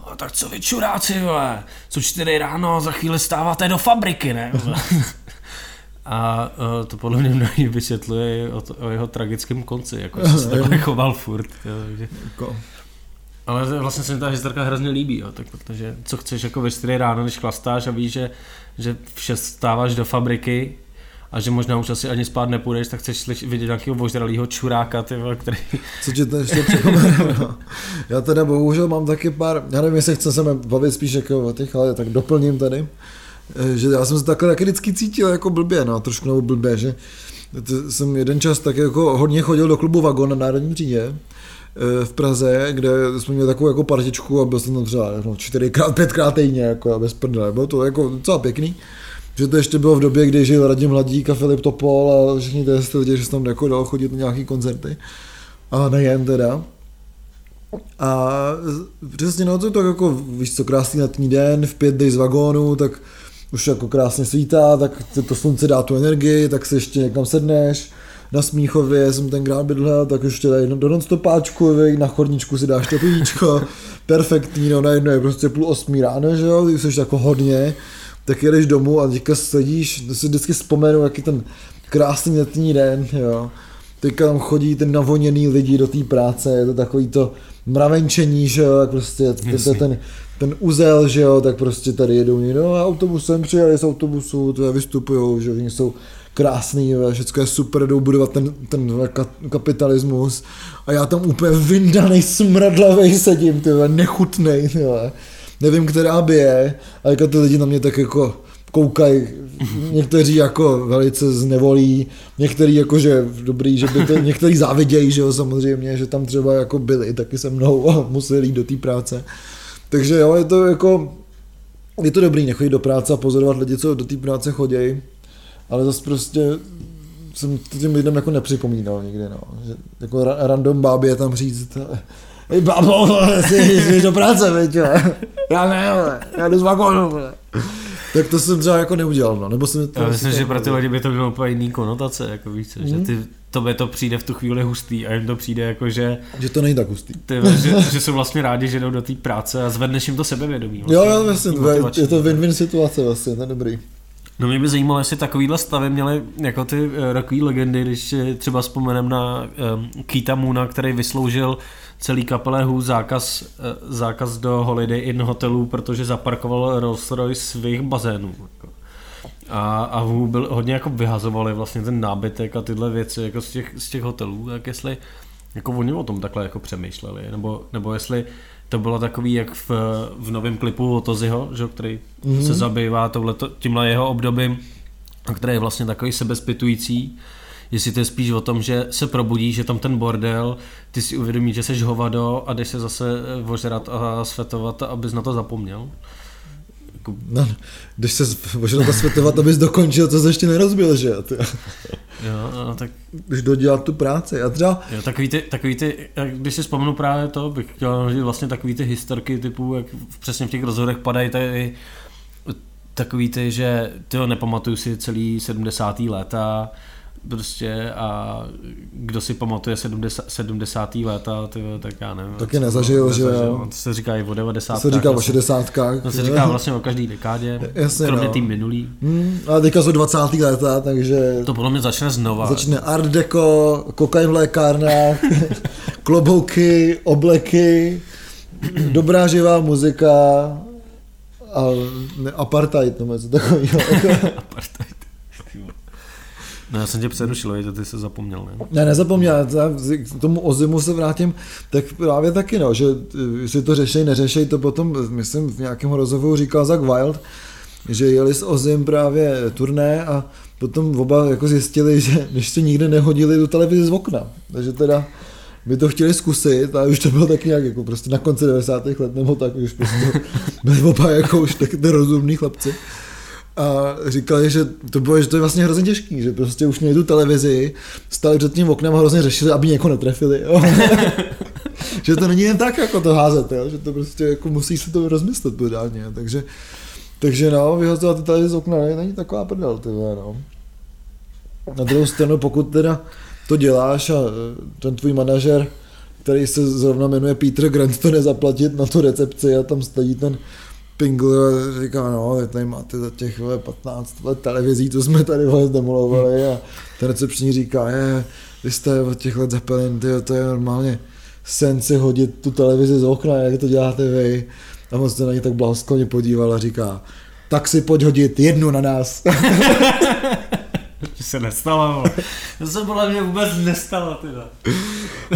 a tak co vy čuráci, vole, co čtyři ráno, za chvíli stáváte do fabriky, ne? A uh, to podle mě mnohý vysvětluje o, to, o jeho tragickém konci, jako se takhle choval furt. Jo, takže. Jako. Ale vlastně se mi ta historka hrozně líbí, jo, tak protože co chceš jako ve 4 ráno, když chlastáš a víš, že, že v 6 stáváš do fabriky, a že možná už asi ani spát nepůjdeš, tak chceš slyš, vidět nějakého ožralého čuráka, ty, který... Co ti to ještě připomene, no. Já teda bohužel mám taky pár, já nevím, jestli chce se bavit spíš jako o těch, ale tak doplním tady, eh, že já jsem se takhle taky vždycky cítil jako blbě, no, trošku nebo blbě, že jsem jeden čas tak jako hodně chodil do klubu Vagon na Národní třídě eh, v Praze, kde jsme měli takovou jako partičku a byl jsem tam třeba no, čtyřikrát, pětkrát týdně, jako bez prdele. Bylo to jako docela pěkný. Že to ještě bylo v době, kdy žil Radim Hladík a Filip Topol a všichni ty lidi, že se tam jako dalo chodit na nějaký koncerty. A nejen teda. A přesně no to tak jako, víš co, krásný letní den, v pět dej z vagónu, tak už jako krásně svítá, tak to slunce dá tu energii, tak se ještě někam sedneš, na Smíchově jsem tenkrát bydlel, tak ještě tady do nonstopáčku, na chodničku si dáš tatujíčko, perfektní, no najednou je prostě půl osmí ráno, že jo, ty jsi jako hodně, tak jedeš domů a teďka sedíš, to si vždycky vzpomenu, jaký ten krásný letní den, jo. Teďka tam chodí ten navoněný lidi do té práce, je to takový to mravenčení, že jo, jak prostě ten, ten, ten uzel, že jo, tak prostě tady jedou no autobusem, přijeli z autobusu, to vystupují, že oni jsou krásný, všechno je super, jdou budovat ten, ten kapitalismus. A já tam úplně vyndanej, smradlavej sedím, ty nechutnej, ty nevím, která by je, a jako ty lidi na mě tak jako koukají, někteří jako velice znevolí, někteří jako, že dobrý, že by to, někteří závidějí, že jo, samozřejmě, že tam třeba jako byli taky se mnou a museli jít do té práce. Takže jo, je to jako, je to dobrý nechodit do práce a pozorovat lidi, co do té práce chodí, ale zase prostě jsem to těm lidem jako nepřipomínal nikdy, no. Že jako random bábě tam říct, babo, jsi, jsi do práce, veď, já ne, já jdu z vagónu, tak to jsem třeba jako neudělal, no. Nebo jsem to Já myslím, že pro ty lidi by to bylo úplně jiný konotace, jako víc, mm. že ty, tobě to přijde v tu chvíli hustý a jim to přijde jako, že... Že to není tak hustý. Ty, že, že, jsou vlastně rádi, že jdou do té práce a zvedneš jim to sebevědomí. Vlastně, jo, jo, vlastně, je to win-win situace vlastně, to je dobrý. No mě by zajímalo, jestli takovýhle stavy měly jako ty eh, rokový legendy, když třeba vzpomenem na um, Keita Moona, který vysloužil celý kapele Who zákaz, eh, zákaz do Holiday Inn hotelů, protože zaparkoval Rolls Royce svých bazénů. Jako. A, a Who byl, hodně jako vyhazovali vlastně ten nábytek a tyhle věci jako z těch, z těch hotelů, tak jestli jako oni o tom takhle jako přemýšleli, nebo, nebo jestli to bylo takový, jak v, v novém klipu Otoziho, že, který mm-hmm. se zabývá touhleto, tímhle jeho obdobím, který je vlastně takový sebezpitující, jestli to je spíš o tom, že se probudí, že tam ten bordel, ty si uvědomí, že jsi hovado a jdeš se zase vožrat a svetovat, abys na to zapomněl. Jako... No, když se vožrat a svetovat, abys dokončil, to se ještě nerozbil, že jo? Jo, no, tak... Když dodělat tu práci. A třeba... Jo, takový ty, takový ty, když si vzpomenu právě to, bych chtěl říct vlastně takový ty historky typu, jak přesně v těch rozhodech padají tady takový ty, že ty nepamatuju si celý 70. léta, prostě a kdo si pamatuje 70. 70. léta, ty, tak já nevím. Taky nezažil, že jo. To se říká i o 90. To se říká o 60. To se říká vlastně o každý dekádě, Jasně, kromě no. tým minulý. Hmm, a teďka jsou 20. léta, takže... To podle mě začne znova. Začne art deco, kokain v lékárnách, klobouky, obleky, dobrá živá muzika a ne, apartheid, nebo něco takového. apartheid. No já jsem tě přerušil, že ty se zapomněl, ne? Ne, nezapomněl, k tomu Ozimu se vrátím, tak právě taky, no, že eh, si to řešej, neřešej, to potom, myslím, v nějakém rozhovoru říkal Zach Wild, že jeli s Ozim právě turné a potom oba jako zjistili, že se nikdy nehodili do televize z okna, takže teda by to chtěli zkusit a už to bylo tak nějak jako prostě na konci 90. let nebo tak, už prostě byli oba jako už tak rozumní chlapci a říkali, že to bylo, že to je vlastně hrozně těžký, že prostě už měli tu televizi, stali před tím oknem a hrozně řešili, aby někoho netrefili. Jo. že to není jen tak, jako to házet, jo. že to prostě jako musí se to rozmyslet pořádně. Takže, takže no, vyhazovat televizi z okna není taková prdel, ty no. Na druhou stranu, pokud teda to děláš a e, ten tvůj manažer, který se zrovna jmenuje Peter Grant, to nezaplatit na tu recepci a tam stojí ten Pingl říká, no, tady máte za těch vole, 15 let televizí, co jsme tady vole, demolovali a ten recepční říká, je, vy jste od těch let Zeppelin, tyjo, to je normálně sen si hodit tu televizi z okna, jak to děláte vy. A on se na ně tak blahoskloně podíval a říká, tak si pojď hodit jednu na nás. to se nestalo, to se podle mě vůbec nestalo, teda.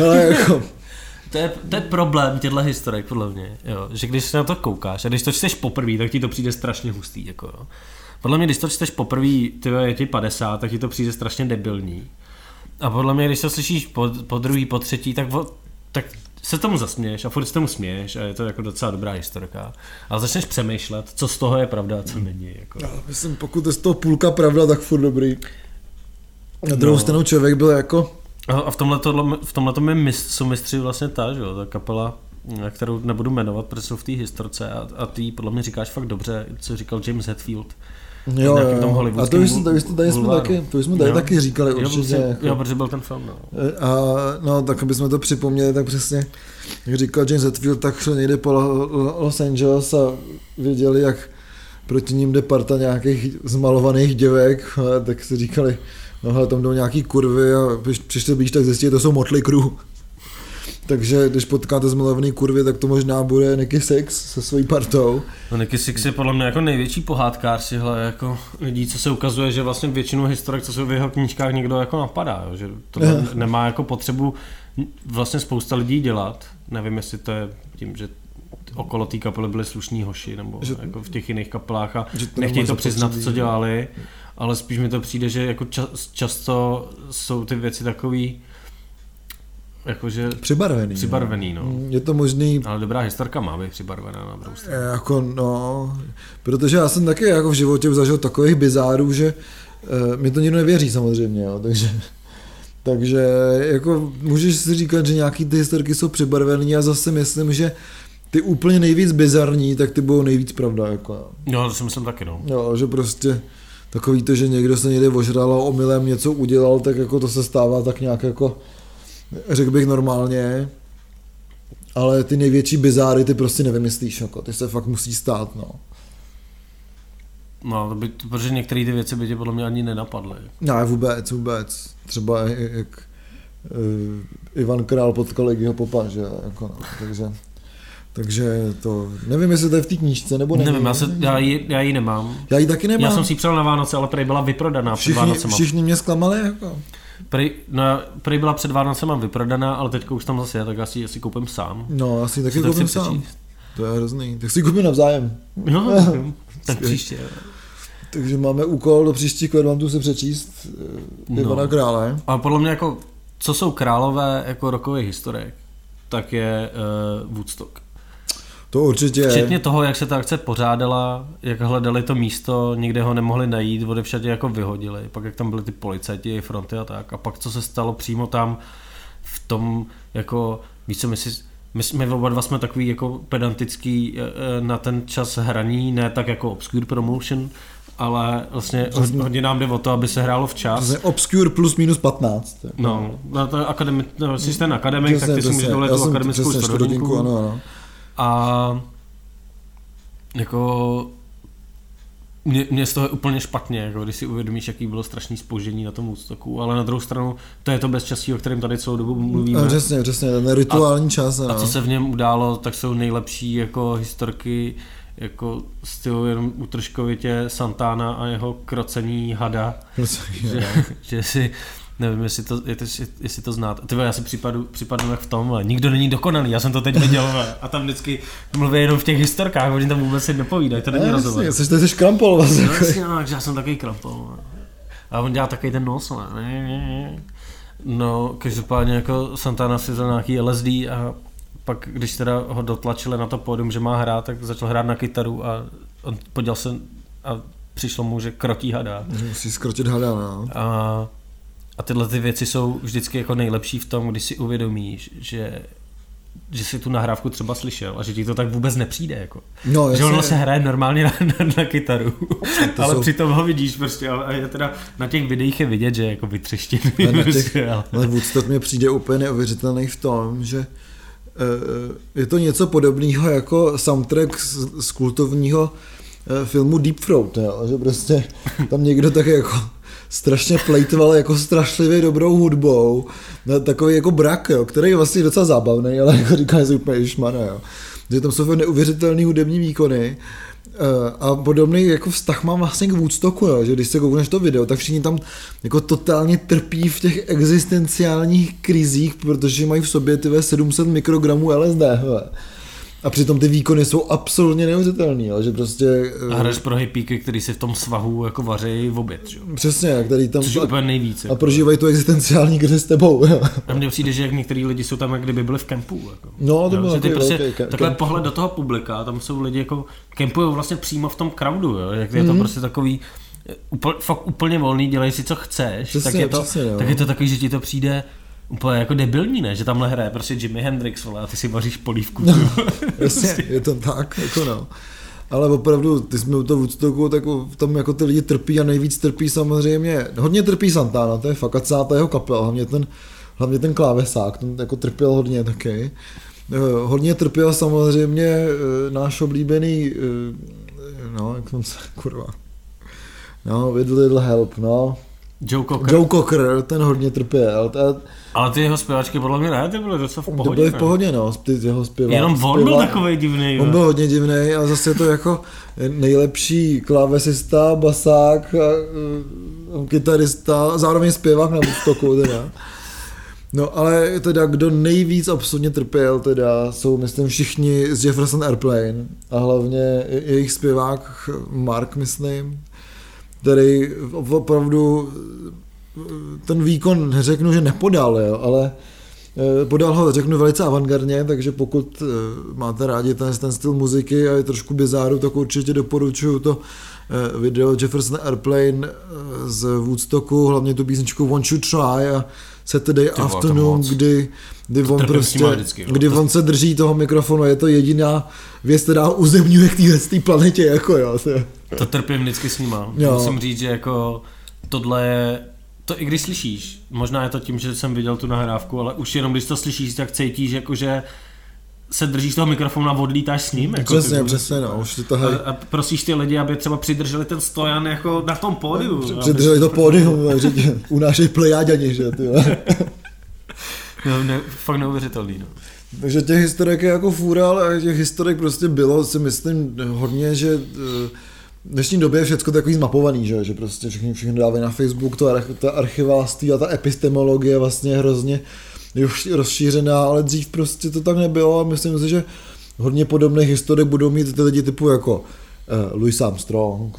Ale jako, to je, to je problém těchto historiek, podle mě, jo. že když se na to koukáš a když to čteš poprvé, tak ti to přijde strašně hustý. Jako, jo. Podle mě, když to čteš poprvé, ty je ti 50, tak ti to přijde strašně debilní. A podle mě, když to slyšíš po, po druhý, po třetí, tak, tak se tomu zasměješ a furt se tomu směješ a je to jako docela dobrá historka. Ale začneš přemýšlet, co z toho je pravda a co hmm. není. Jako. Já myslím, pokud je z toho půlka pravda, tak furt dobrý. Na druhou no. stranu člověk byl jako... A v tomhle, v tomhle tom je mist, jsou mistři vlastně ta, že jo, ta kapela, kterou nebudu jmenovat, protože jsou v té historce a, a ty podle mě říkáš fakt dobře, co říkal James Hetfield. Jo, jo. A to už jsme, to, tady jsme taky, to už jsme tady jo. taky říkali určitě. Jo, jako. jo, protože byl ten film. No. A no, tak aby jsme to připomněli, tak přesně, jak říkal James Hetfield, tak šel někde po Los Angeles a věděli, jak proti ním jde parta nějakých zmalovaných děvek, tak si říkali, no hele, tam jdou nějaký kurvy a přišli blíž, tak zjistili, to jsou Motley Crue. Takže když potkáte zmalovaný kurvy, tak to možná bude Nicky Six se svojí partou. No Nicky Six je podle mě jako největší pohádkář těhle jako lidí, co se ukazuje, že vlastně většinu historik, co jsou v jeho knížkách, někdo jako napadá, jo? že to nemá jako potřebu vlastně spousta lidí dělat. Nevím, jestli to je tím, že okolo té kapely byli slušní hoši, nebo že, jako v těch jiných kapelách a nechtějí to přiznat, co dělali, ale spíš mi to přijde, že jako čas, často jsou ty věci takový, Jakože přibarvený. Přibarvený, no. Mm, je to možný. Ale dobrá historka má být přibarvená na druhou stranu. Jako no, protože já jsem taky jako v životě zažil takových bizárů, že uh, mi to nikdo nevěří samozřejmě, jo, takže takže jako můžeš si říkat, že nějaký ty historky jsou přibarvený a zase myslím, že ty úplně nejvíc bizarní, tak ty budou nejvíc pravda. Jako. Jo, to si myslím taky, no. Jo, že prostě takový to, že někdo se někde ožral a omylem něco udělal, tak jako to se stává tak nějak jako řekl bych normálně, ale ty největší bizáry ty prostě nevymyslíš, jako, ty se fakt musí stát, no. No, to by, protože některé ty věci by tě podle mě ani nenapadly. Ne, vůbec, vůbec. Třeba jak uh, Ivan Král potkal Legiho Popa, že jako, no, takže... Takže to, nevím, jestli to je v té knížce, nebo nevím. Nevím, já, se, já, ji, já ji nemám. Já ji taky nemám. Já jsem si ji přál na Vánoce, ale prý byla vyprodaná všichni, před Vánocema. Všichni mě zklamali, jako. Prej, no, prej byla před Vánocema vyprodaná, ale teď už tam zase je, tak já si asi koupím sám. No, asi taky koupím sám. Přečíst. To je hrozný. Tak si koupím navzájem. No, tak příště. Takže máme úkol do příštích tu se přečíst eh, Ivana no. Krále. Ale podle mě jako, co jsou králové jako rokových historiek, tak je uh, Woodstock. To určitě. Včetně toho, jak se ta akce pořádala, jak hledali to místo, nikde ho nemohli najít, všade jako vyhodili, pak jak tam byly ty policajti, fronty a tak. A pak co se stalo přímo tam v tom, jako, víš co, my si, my jsme oba dva jsme takový jako pedantický eh, eh, na ten čas hraní, ne tak jako obscure promotion, ale vlastně Přesně. hodně nám jde o to, aby se hrálo včas. Přesně obscure plus minus 15. No, no to akademi, no, jsi ten akademik, tak ty si můžeš dovolit tu akademickou. Ano, ano. A jako mě, mě z toho je úplně špatně, jako když si uvědomíš, jaký bylo strašný spožení na tom ústoku, ale na druhou stranu to je to bezčasí, o kterém tady celou dobu mluvíme. No, přesně, přesně, ten rituální a, čas. A co se v něm událo, tak jsou nejlepší jako historky jako stylu jenom utržkovitě Santana a jeho krocení hada. Krocení že, že si Nevím, jestli to, jestli to znáte. Ty já si připadu, připadnu jak v tom, nikdo není dokonalý, já jsem to teď viděl a tam vždycky mluví jenom v těch historkách, oni tam vůbec si nepovídají, to není ne, rozhovor. Jsi, jsi, jsi krampol vlastně. No, jasně, no, já jsem takový krampol. A on dělá takový ten nos, ne? No, každopádně jako Santana si vzal nějaký LSD a pak, když teda ho dotlačili na to pódium, že má hrát, tak začal hrát na kytaru a on podělal se a přišlo mu, že krotí hada. Musí skrotit hada, no. A a tyhle ty věci jsou vždycky jako nejlepší v tom, když si uvědomíš, že že si tu nahrávku třeba slyšel a že ti to tak vůbec nepřijde. Jako. No, že ono se hraje normálně na, na, na kytaru, to ale jsou... přitom ho vidíš prostě a je teda na těch videích je vidět, že je jako vytřeštěný. Na těch, ale... Woodstock mě přijde úplně neuvěřitelný v tom, že uh, je to něco podobného jako soundtrack z, z kultovního uh, filmu Deep Throat, jo? že prostě tam někdo tak jako strašně plejtval jako strašlivě dobrou hudbou, takový jako brak, jo, který je vlastně docela zábavný, ale jako říká si úplně ježmana, jo. Že tam jsou neuvěřitelné hudební výkony, eh, a podobný jako vztah mám vlastně k Woodstocku, jo, že když se koukneš to video, tak všichni tam jako totálně trpí v těch existenciálních krizích, protože mají v sobě ty 700 mikrogramů LSD. Hele. A přitom ty výkony jsou absolutně neuvěřitelný, že prostě... A hraješ pro hippíky, který si v tom svahu jako vaří v oběd, že? Přesně, který tam... Což je úplně nejvíc. Jako. A prožívají tu existenciální krizi s tebou. A mně přijde, že jak některý lidi jsou tam, jak kdyby byli v kempu. Jako. No, to bylo ty prostě, velký takhle pohled do toho publika, tam jsou lidi jako kempují vlastně přímo v tom crowdu, jo? jak je to mm-hmm. prostě takový úplně, fakt úplně volný, dělej si co chceš, přesně, tak, je to, přesně, tak je to takový, že ti to přijde úplně jako debilní, ne? Že tamhle hraje prostě Jimi Hendrix, vole, a ty si vaříš polívku. No, jasně, je to tak, jako no. Ale opravdu, ty jsme u toho Woodstocku, tak tam jako ty lidi trpí a nejvíc trpí samozřejmě, hodně trpí Santana, to je fakt a celá ta jeho kapela, hlavně ten, hlavně ten klávesák, ten jako trpěl hodně taky. Eh, hodně trpěl samozřejmě eh, náš oblíbený, eh, no, jak jsem se, kurva, no, with little help, no, Joe Cocker. Joe Cocker, ten hodně trpěl. Ta... Ale ty jeho zpěvačky podle mě ne, ty byly docela v pohodě. Ty byly v pohodě, no, ty jeho zpěváky. Jenom on byl takový divný. On byl hodně divný a zase to jako nejlepší klávesista, basák, a, a, kytarista, zároveň zpěvák na Woodstocku teda. No ale teda kdo nejvíc absolutně trpěl teda jsou myslím všichni z Jefferson Airplane a hlavně jejich zpěvák Mark myslím, který opravdu ten výkon řeknu, že nepodal, jo, ale eh, podal ho, řeknu, velice avantgardně, takže pokud eh, máte rádi ten, ten styl muziky a je trošku bizáru, tak určitě doporučuju to eh, video Jefferson Airplane z Woodstocku, hlavně tu písničku Want You Try a Saturday Ty Afternoon, kdy, kdy on prostě, vždycky, kdy on se drží toho mikrofonu, je to jediná věc, která uzemňuje k téhle planetě, jako jo. To, to trpím vždycky s nima. Jo. Musím říct, že jako tohle je to i když slyšíš, možná je to tím, že jsem viděl tu nahrávku, ale už jenom když to slyšíš, tak cítíš, jako že se držíš toho mikrofonu a odlítáš s ním. Jako přesně, ty, přesně, no, už to a, a, prosíš ty lidi, aby třeba přidrželi ten stojan jako na tom pódiu. Přidrželi to pódium, takže unášej plejáďani, že ty. no, ne, fakt neuvěřitelný, no. Takže těch historek je jako fůra, ale těch historek prostě bylo, si myslím, hodně, že uh, v dnešní době je všechno takový zmapovaný, že, že prostě všechny, všechny dávají na Facebook, to, ta archiváctví a ta epistemologie vlastně hrozně rozšířená, ale dřív prostě to tak nebylo a myslím si, že hodně podobných historik budou mít ty lidi typu jako uh, Louis Armstrong,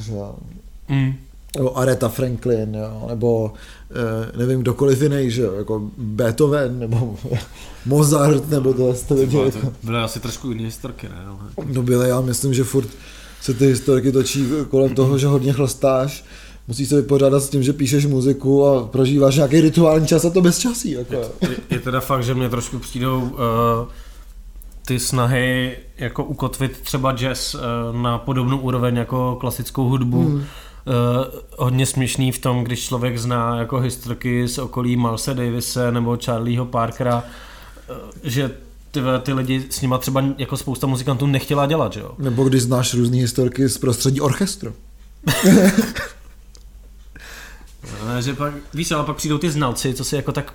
mm. nebo Aretha Franklin, jo, nebo uh, nevím, kdokoliv jiný, že jako Beethoven, nebo Mozart, nebo tohle lidi. Jako. Byly asi trošku jiné historky, ne? Ale... No byly, já myslím, že furt se ty historiky točí kolem toho, že hodně chlastáš, musíš se vypořádat s tím, že píšeš muziku a prožíváš nějaký rituální čas a to bez časí. Jako. Je, je, je teda fakt, že mě trošku přijdou uh, ty snahy jako ukotvit třeba jazz uh, na podobnou úroveň jako klasickou hudbu. Hmm. Uh, hodně směšný v tom, když člověk zná jako historky z okolí Malse Davise nebo Charlieho Parkera, uh, že ty, ty lidi s nima třeba jako spousta muzikantů nechtěla dělat, že jo? Nebo když znáš různé historky z prostředí orchestru. že pak, víš, ale pak přijdou ty znalci, co si jako tak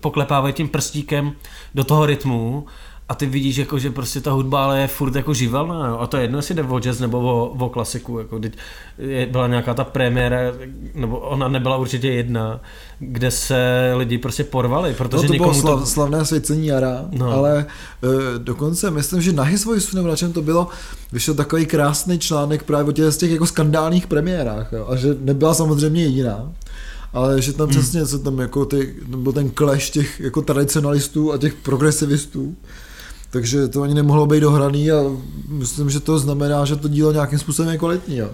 poklepávají tím prstíkem do toho rytmu a ty vidíš, jako, že prostě ta hudba ale je furt jako živelná, jo? a to je jedno, jestli jde o jazz nebo o, o klasiku, jako, teď je, byla nějaká ta premiéra, nebo ona nebyla určitě jedna, kde se lidi prostě porvali, protože no, to bylo slav, to... slavné svěcení jara, no. ale e, dokonce myslím, že na His Voice nebo na čem to bylo, vyšel takový krásný článek právě o těch, z těch jako skandálních premiérách, jo? a že nebyla samozřejmě jediná, ale že tam hmm. přesně se tam jako ty, byl ten clash těch jako tradicionalistů a těch progresivistů, takže to ani nemohlo být dohraný a myslím, že to znamená, že to dílo nějakým způsobem je kvalitní. Jo.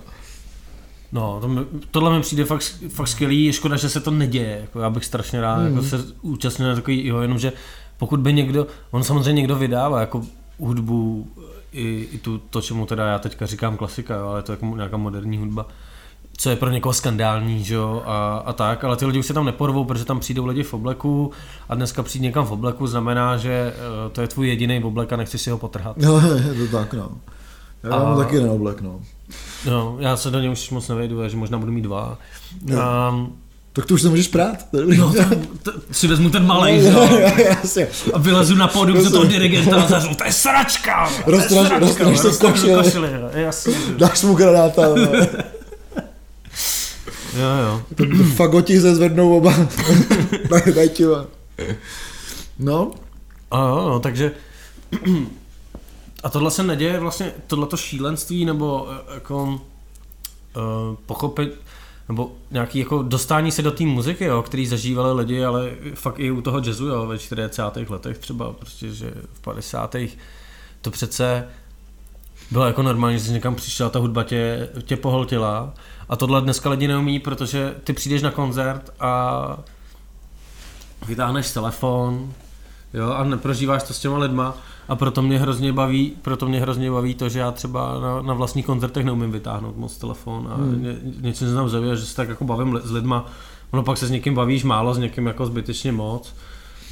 No, to mi, tohle mi přijde fakt, fakt skvělý, je škoda, že se to neděje, jako já bych strašně rád mm. jako hmm. se účastnil na takový, jo, jenomže pokud by někdo, on samozřejmě někdo vydává jako hudbu, i, i tu, to, čemu teda já teďka říkám klasika, jo, ale to je jako nějaká moderní hudba, co je pro někoho skandální, že jo, a, a tak, ale ty lidi už se tam neporvou, protože tam přijdou lidi v obleku a dneska přijít někam v obleku znamená, že uh, to je tvůj jediný oblek a nechci si ho potrhat. No, je to tak, no. Já a... mám taky jeden oblek, no. No, já se do něj už moc nevejdu, že možná budu mít dva. No. Um, tak to už nemůžeš prát. No, to, to, si vezmu ten malej, no, A vylezu na pódium za toho dirigenta a zařu, to je sračka! Roztraž se košili. Dáš mu granáta. Jo, jo. Fagoti se zvednou oba. No. A jo, no, takže a tohle se neděje vlastně, tohleto šílenství nebo eh, jako uh, pochopit, nebo nějaký jako dostání se do té muziky, jo, který zažívali lidi, ale fakt i u toho jazzu, jo, ve 40. letech třeba, prostě, že v 50. to přece bylo jako normální, že jsi někam přišel, ta hudba tě, tě pohltila a tohle dneska lidi neumí, protože ty přijdeš na koncert a vytáhneš telefon, jo, a neprožíváš to s těma lidma. A proto mě hrozně baví, proto mě hrozně baví to, že já třeba na, na vlastních koncertech neumím vytáhnout moc telefon a hmm. ně, něco se tam zavěje, že se tak jako bavím s lidma, ono pak se s někým bavíš málo, s někým jako zbytečně moc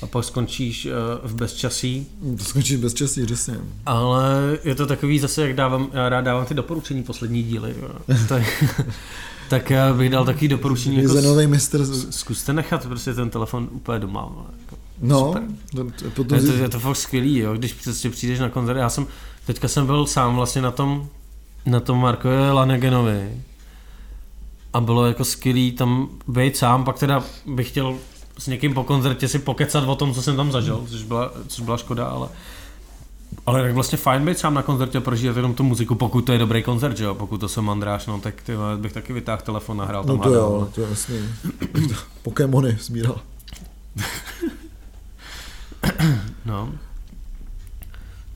a pak skončíš uh, v bezčasí. To skončíš v bezčasí, přesně. Ale je to takový zase, jak dávám, já rád dávám ty doporučení poslední díly. tak, tak já bych dal takový doporučení. Jako nový mistr. Zkuste nechat prostě ten telefon úplně doma. Jako, no, to, potom... je, to, je to fakt skvělý, jo, když prostě přijdeš na koncert. Já jsem, teďka jsem byl sám vlastně na tom, na tom Markově Lanegenovi a bylo jako skvělý tam být sám, pak teda bych chtěl s někým po koncertě si pokecat o tom, co jsem tam zažil, což byla, což byla škoda, ale ale tak vlastně fajn být sám na koncertě a prožívat jenom tu muziku, pokud to je dobrý koncert, že jo? Pokud to jsem mandráš, no tak ty, bych taky vytáhl telefon a hrál tam. No to jo, to je jasný. Pokémony sbíral. no.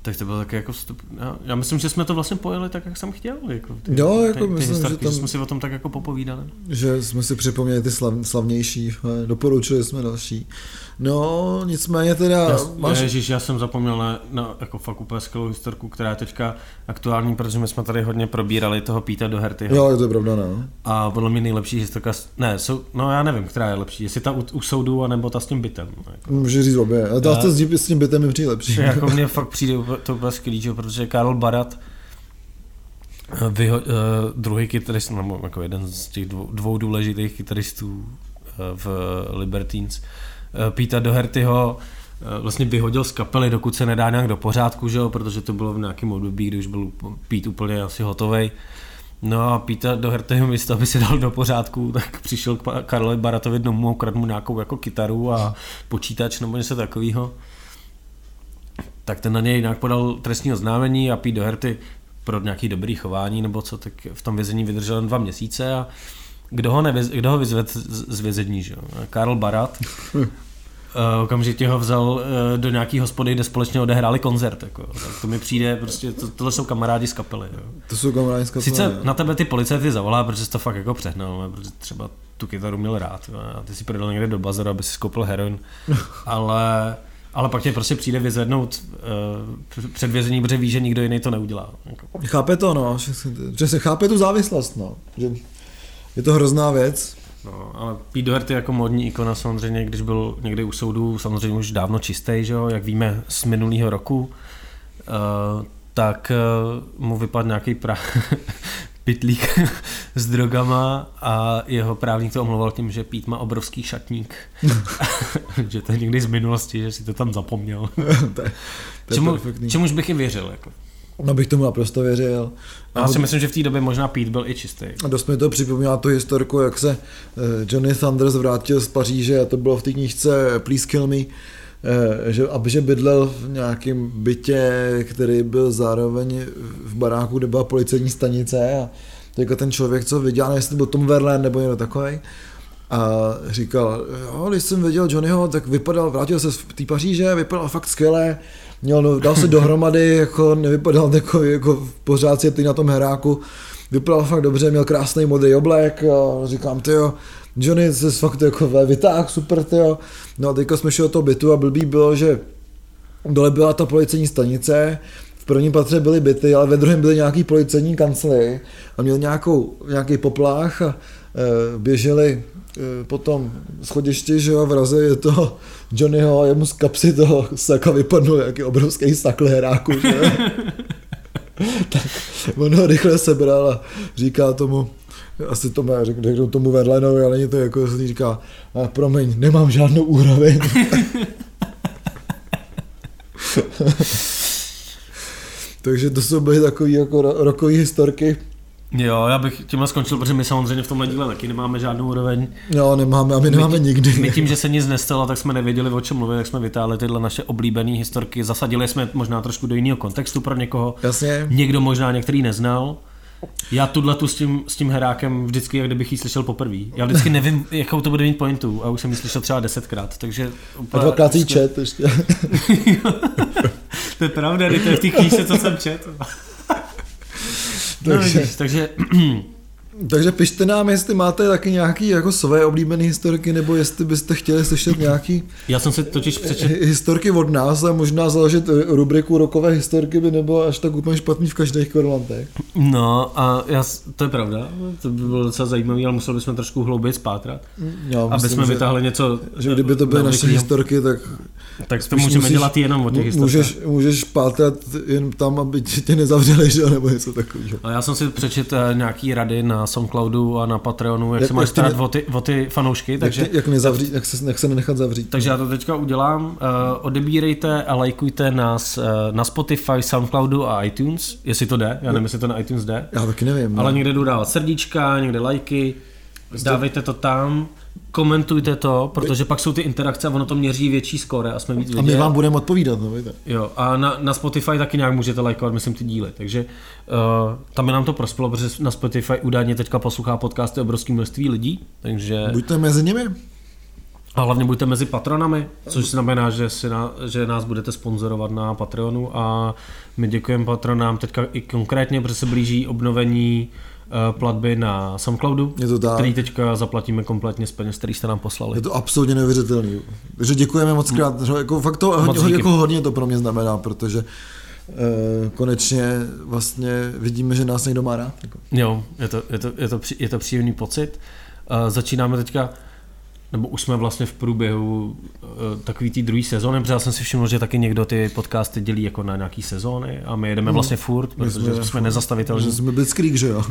Tak to bylo taky jako vstup. Já, já myslím, že jsme to vlastně pojeli tak, jak jsem chtěl. Jako ty, jo, jako ty, ty myslím, historky, že, tam, že jsme si o tom tak jako popovídali. Že jsme si připomněli ty slav, slavnější, doporučili jsme další. No, nicméně teda... Já, máš... Ježiš, já jsem zapomněl na, na jako fakt úplně skvělou historku, která je teďka aktuální, protože my jsme tady hodně probírali toho Píta do Herty. Jo, to je pravda, no. A podle mě nejlepší historka, ne, jsou, no já nevím, která je lepší, jestli ta u, u soudu, anebo ta s tím bytem. Jako. Může říct obě, a ta já, s tím bytem mi přijde lepší. Jako mně fakt přijde to úplně skvělý, protože Karl Barat, eh, vyho, uh, druhý kytarist, nebo jako jeden z těch dvou, dvou důležitých kytaristů uh, v Libertines, uh, Píta Dohertyho uh, vlastně vyhodil z kapely, dokud se nedá nějak do pořádku, že jo, protože to bylo v nějakém období, kdy už byl Pít úplně asi hotovej. No a Píta Dohertyho místo, aby se dal do pořádku, tak přišel k Karlovi Baratovi domů, ukradl mu nějakou jako kytaru a počítač nebo něco takového tak ten na něj nějak podal trestní oznámení a Pete Doherty pro nějaký dobrý chování nebo co, tak v tom vězení vydržel jen dva měsíce a kdo ho, nevyz, kdo ho vyzved z vězení, že? Karl Barat. Uh, okamžitě ho vzal uh, do nějaký hospody, kde společně odehráli koncert. Jako. Tak to mi přijde, prostě to, tohle jsou kamarádi z kapely. Jo. To jsou kamarádi z kapely. Sice jo. na tebe ty policajty zavolá, protože jsi to fakt jako přehnal, protože třeba tu kytaru měl rád. Jo. A ty si prodal někde do bazaru, aby si skoupil heroin. Ale ale pak tě prostě přijde vyzvednout uh, před vězení, protože ví, že nikdo jiný to neudělá. Jako. Chápe to, no, že, že se chápe tu závislost, no. Že je to hrozná věc. No, ale Pete Doherty jako modní ikona samozřejmě, když byl někdy u soudu, samozřejmě už dávno čistý, že jo, jak víme z minulého roku, uh, tak uh, mu vypadl nějaký pra, pitlík s drogama a jeho právník to omlouval tím, že Pít má obrovský šatník. že to je někdy z minulosti, že si to tam zapomněl. to je, to je Čemu, čemuž bych i věřil. Jako. No bych tomu naprosto věřil. A já si myslím, že v té době možná Pete byl i čistý. A dost mi to připomíná tu historku, jak se eh, Johnny Thunders vrátil z Paříže, a to bylo v té knížce Please Kill Me, že, aby že bydlel v nějakém bytě, který byl zároveň v baráku, kde byla policejní stanice a jako ten člověk, co viděl, nevím, jestli byl Tom Verlaine nebo někdo takový, a říkal, jo, když jsem viděl Johnnyho, tak vypadal, vrátil se v té Paříže, vypadal fakt skvěle, měl, no, dal se dohromady, jako nevypadal jako, jako pořád si na tom heráku, vypadal fakt dobře, měl krásný modrý oblek a říkám, ty jo, Johnny se fakt jako vytáhl, super, tyjo. No a teďka jsme šli do toho bytu a blbý bylo, že dole byla ta policejní stanice, v prvním patře byly byty, ale ve druhém byly nějaký policejní kancely a měl nějakou, nějaký poplách a e, běželi e, potom schodišti, že jo, v raze je to Johnnyho a jemu z kapsy toho saka vypadnul nějaký obrovský sakl heráku, že tak on ho rychle sebral a říká tomu, asi to má, řeknu tomu Verlenovi, ale není to jako, se říká, a promiň, nemám žádnou úroveň. Takže to jsou byly takové jako rokové historky. Jo, já bych tímhle skončil, protože my samozřejmě v tomhle díle taky nemáme žádnou úroveň. Jo, nemáme a my nemáme my, nikdy. My tím, že se nic nestalo, tak jsme nevěděli, o čem mluvit, tak jsme vytáhli tyhle naše oblíbené historky. Zasadili jsme možná trošku do jiného kontextu pro někoho. Jasně. Někdo možná některý neznal. Já tuhle tu s tím, s tím herákem vždycky, jak kdybych ji slyšel poprvé. Já vždycky nevím, jakou to bude mít pointu a už jsem ji slyšel třeba desetkrát, takže... A dvakrát jí čet ještě. to je pravda, to je v té knížce, co jsem čet. No, takže, vidíš, takže takže pište nám, jestli máte taky nějaký jako své oblíbené historky, nebo jestli byste chtěli slyšet nějaký Já jsem si totiž přečet... historky od nás a možná založit rubriku rokové historky by nebylo až tak úplně špatný v každých korlantech. No a já, to je pravda, to by bylo docela zajímavé, ale museli bychom trošku hlouběji spátrat, já myslím, aby jsme vytáhli něco... Že kdyby to byly naše historky, tak... Tak to můžeme musíš, dělat jenom o těch historkách. Můžeš, můžeš pátrat jen tam, aby tě nezavřeli, že? nebo něco takového. A já jsem si přečet eh, nějaký rady na Soundcloudu a na Patreonu, jak, jak se máš starat ne... o, ty, o ty fanoušky. Takže, jak, jak, nezavřít, jak, se, jak se nenechat zavřít. Takže já to teďka udělám. Uh, odebírejte a lajkujte nás uh, na Spotify, Soundcloudu a iTunes, jestli to jde. Já nevím, jestli to na iTunes jde. Já taky nevím. Ale no. někde jdu dávat srdíčka, někde lajky. Dávejte to tam komentujte to, protože pak jsou ty interakce a ono to měří větší skore a jsme víc vidět. A my vám budeme odpovídat, no víte. Jo, a na, na Spotify taky nějak můžete lajkovat, myslím, ty díly, takže uh, tam je nám to prospělo, protože na Spotify údajně teďka poslouchá podcasty obrovské množství lidí, takže... Buďte mezi nimi. A hlavně buďte mezi patronami, což znamená, že, si na, že nás budete sponzorovat na Patreonu a my děkujeme patronám teďka i konkrétně, protože se blíží obnovení platby na SoundCloudu, je to tak. který teďka zaplatíme kompletně z peněz, který jste nám poslali. Je to absolutně neuvěřitelný. Takže děkujeme moc krát. Mm. Jako, fakt to hodně, jako hodně to pro mě znamená, protože e, konečně vlastně vidíme, že nás někdo má rád. Jako. Jo, je to, je to, je to, je to příjemný pocit. E, začínáme teďka nebo už jsme vlastně v průběhu uh, takový té druhé sezóny, protože já jsem si všiml, že taky někdo ty podcasty dělí jako na nějaký sezóny a my jedeme no, vlastně furt, protože jsme, jsme nezastavitelní. Že jsme Blitzkrieg, že jo?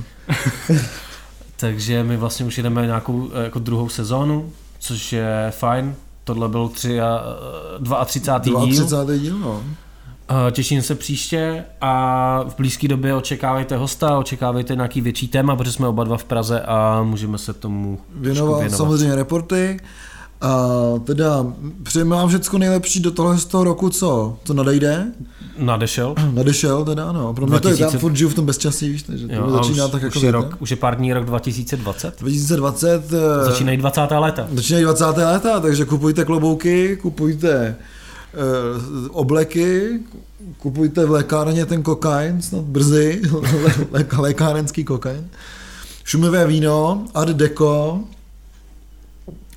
Takže my vlastně už jedeme nějakou eh, jako druhou sezónu, což je fajn. Tohle byl tři a, 32. 32. díl. 32. díl, no. Těším se příště a v blízké době očekávejte hosta, očekávejte nějaký větší téma, protože jsme oba dva v Praze a můžeme se tomu věnovat. věnovat. Samozřejmě reporty. A teda přejeme vám všechno nejlepší do tohle z toho roku, co? Co nadejde? Nadešel. Nadešel teda, no. Pro mě 2000... to je, tam furt žiju v tom bezčasí, víš, takže to jo, začíná už, tak jako už je, rok, už je pár dní rok 2020. 2020. Eh, Začínají 20. léta. Začínají 20. léta, takže kupujte klobouky, kupujte obleky, kupujte v lékárně ten kokain, snad brzy, lé, lékárenský kokain. Šumivé víno, Art Deco,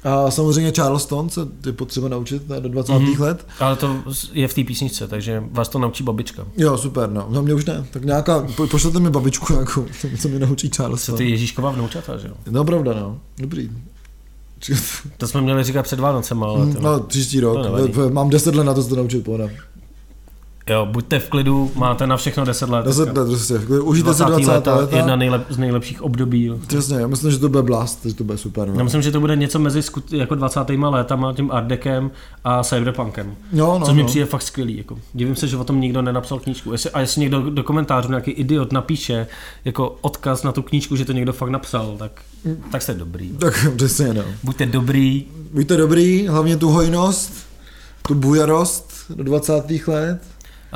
a samozřejmě Charleston se je potřeba naučit do 20. Mm-hmm. let. Ale to je v té písničce, takže vás to naučí babička. Jo, super, no. No mě už ne. Tak nějaká, po, pošlete mi babičku nějakou, co mi naučí Charleston. Co ty Ježíšková vnoučata, že jo? No pravda, no. Dobrý. To jsme měli říkat před Vánocem, ale... To... No, příští rok. Mám 10 let na to se to naučit, pohoda. Jo, buďte v klidu, máte na všechno 10 let. 10 let, prostě. Užijte se 20 leta, leta. Jedna nejlep, z nejlepších období. Přesně, já myslím, že to bude blast, že to bude super. No. Já myslím, že to bude něco mezi jako 20. letama, tím Ardekem a Cyberpunkem. Jo, no, což mi no. přijde fakt skvělý. Jako. Divím se, že o tom nikdo nenapsal knížku. Jestli, a jestli někdo do komentářů nějaký idiot napíše jako odkaz na tu knížku, že to někdo fakt napsal, tak, tak jste dobrý. Tak přesně, no. Buďte dobrý. Buďte dobrý, hlavně tu hojnost, tu bujarost do 20. let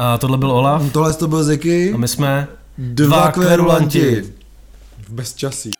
a tohle byl Olaf. Tohle to byl Zeky. A my jsme dva, dva kverulanti. V bezčasí.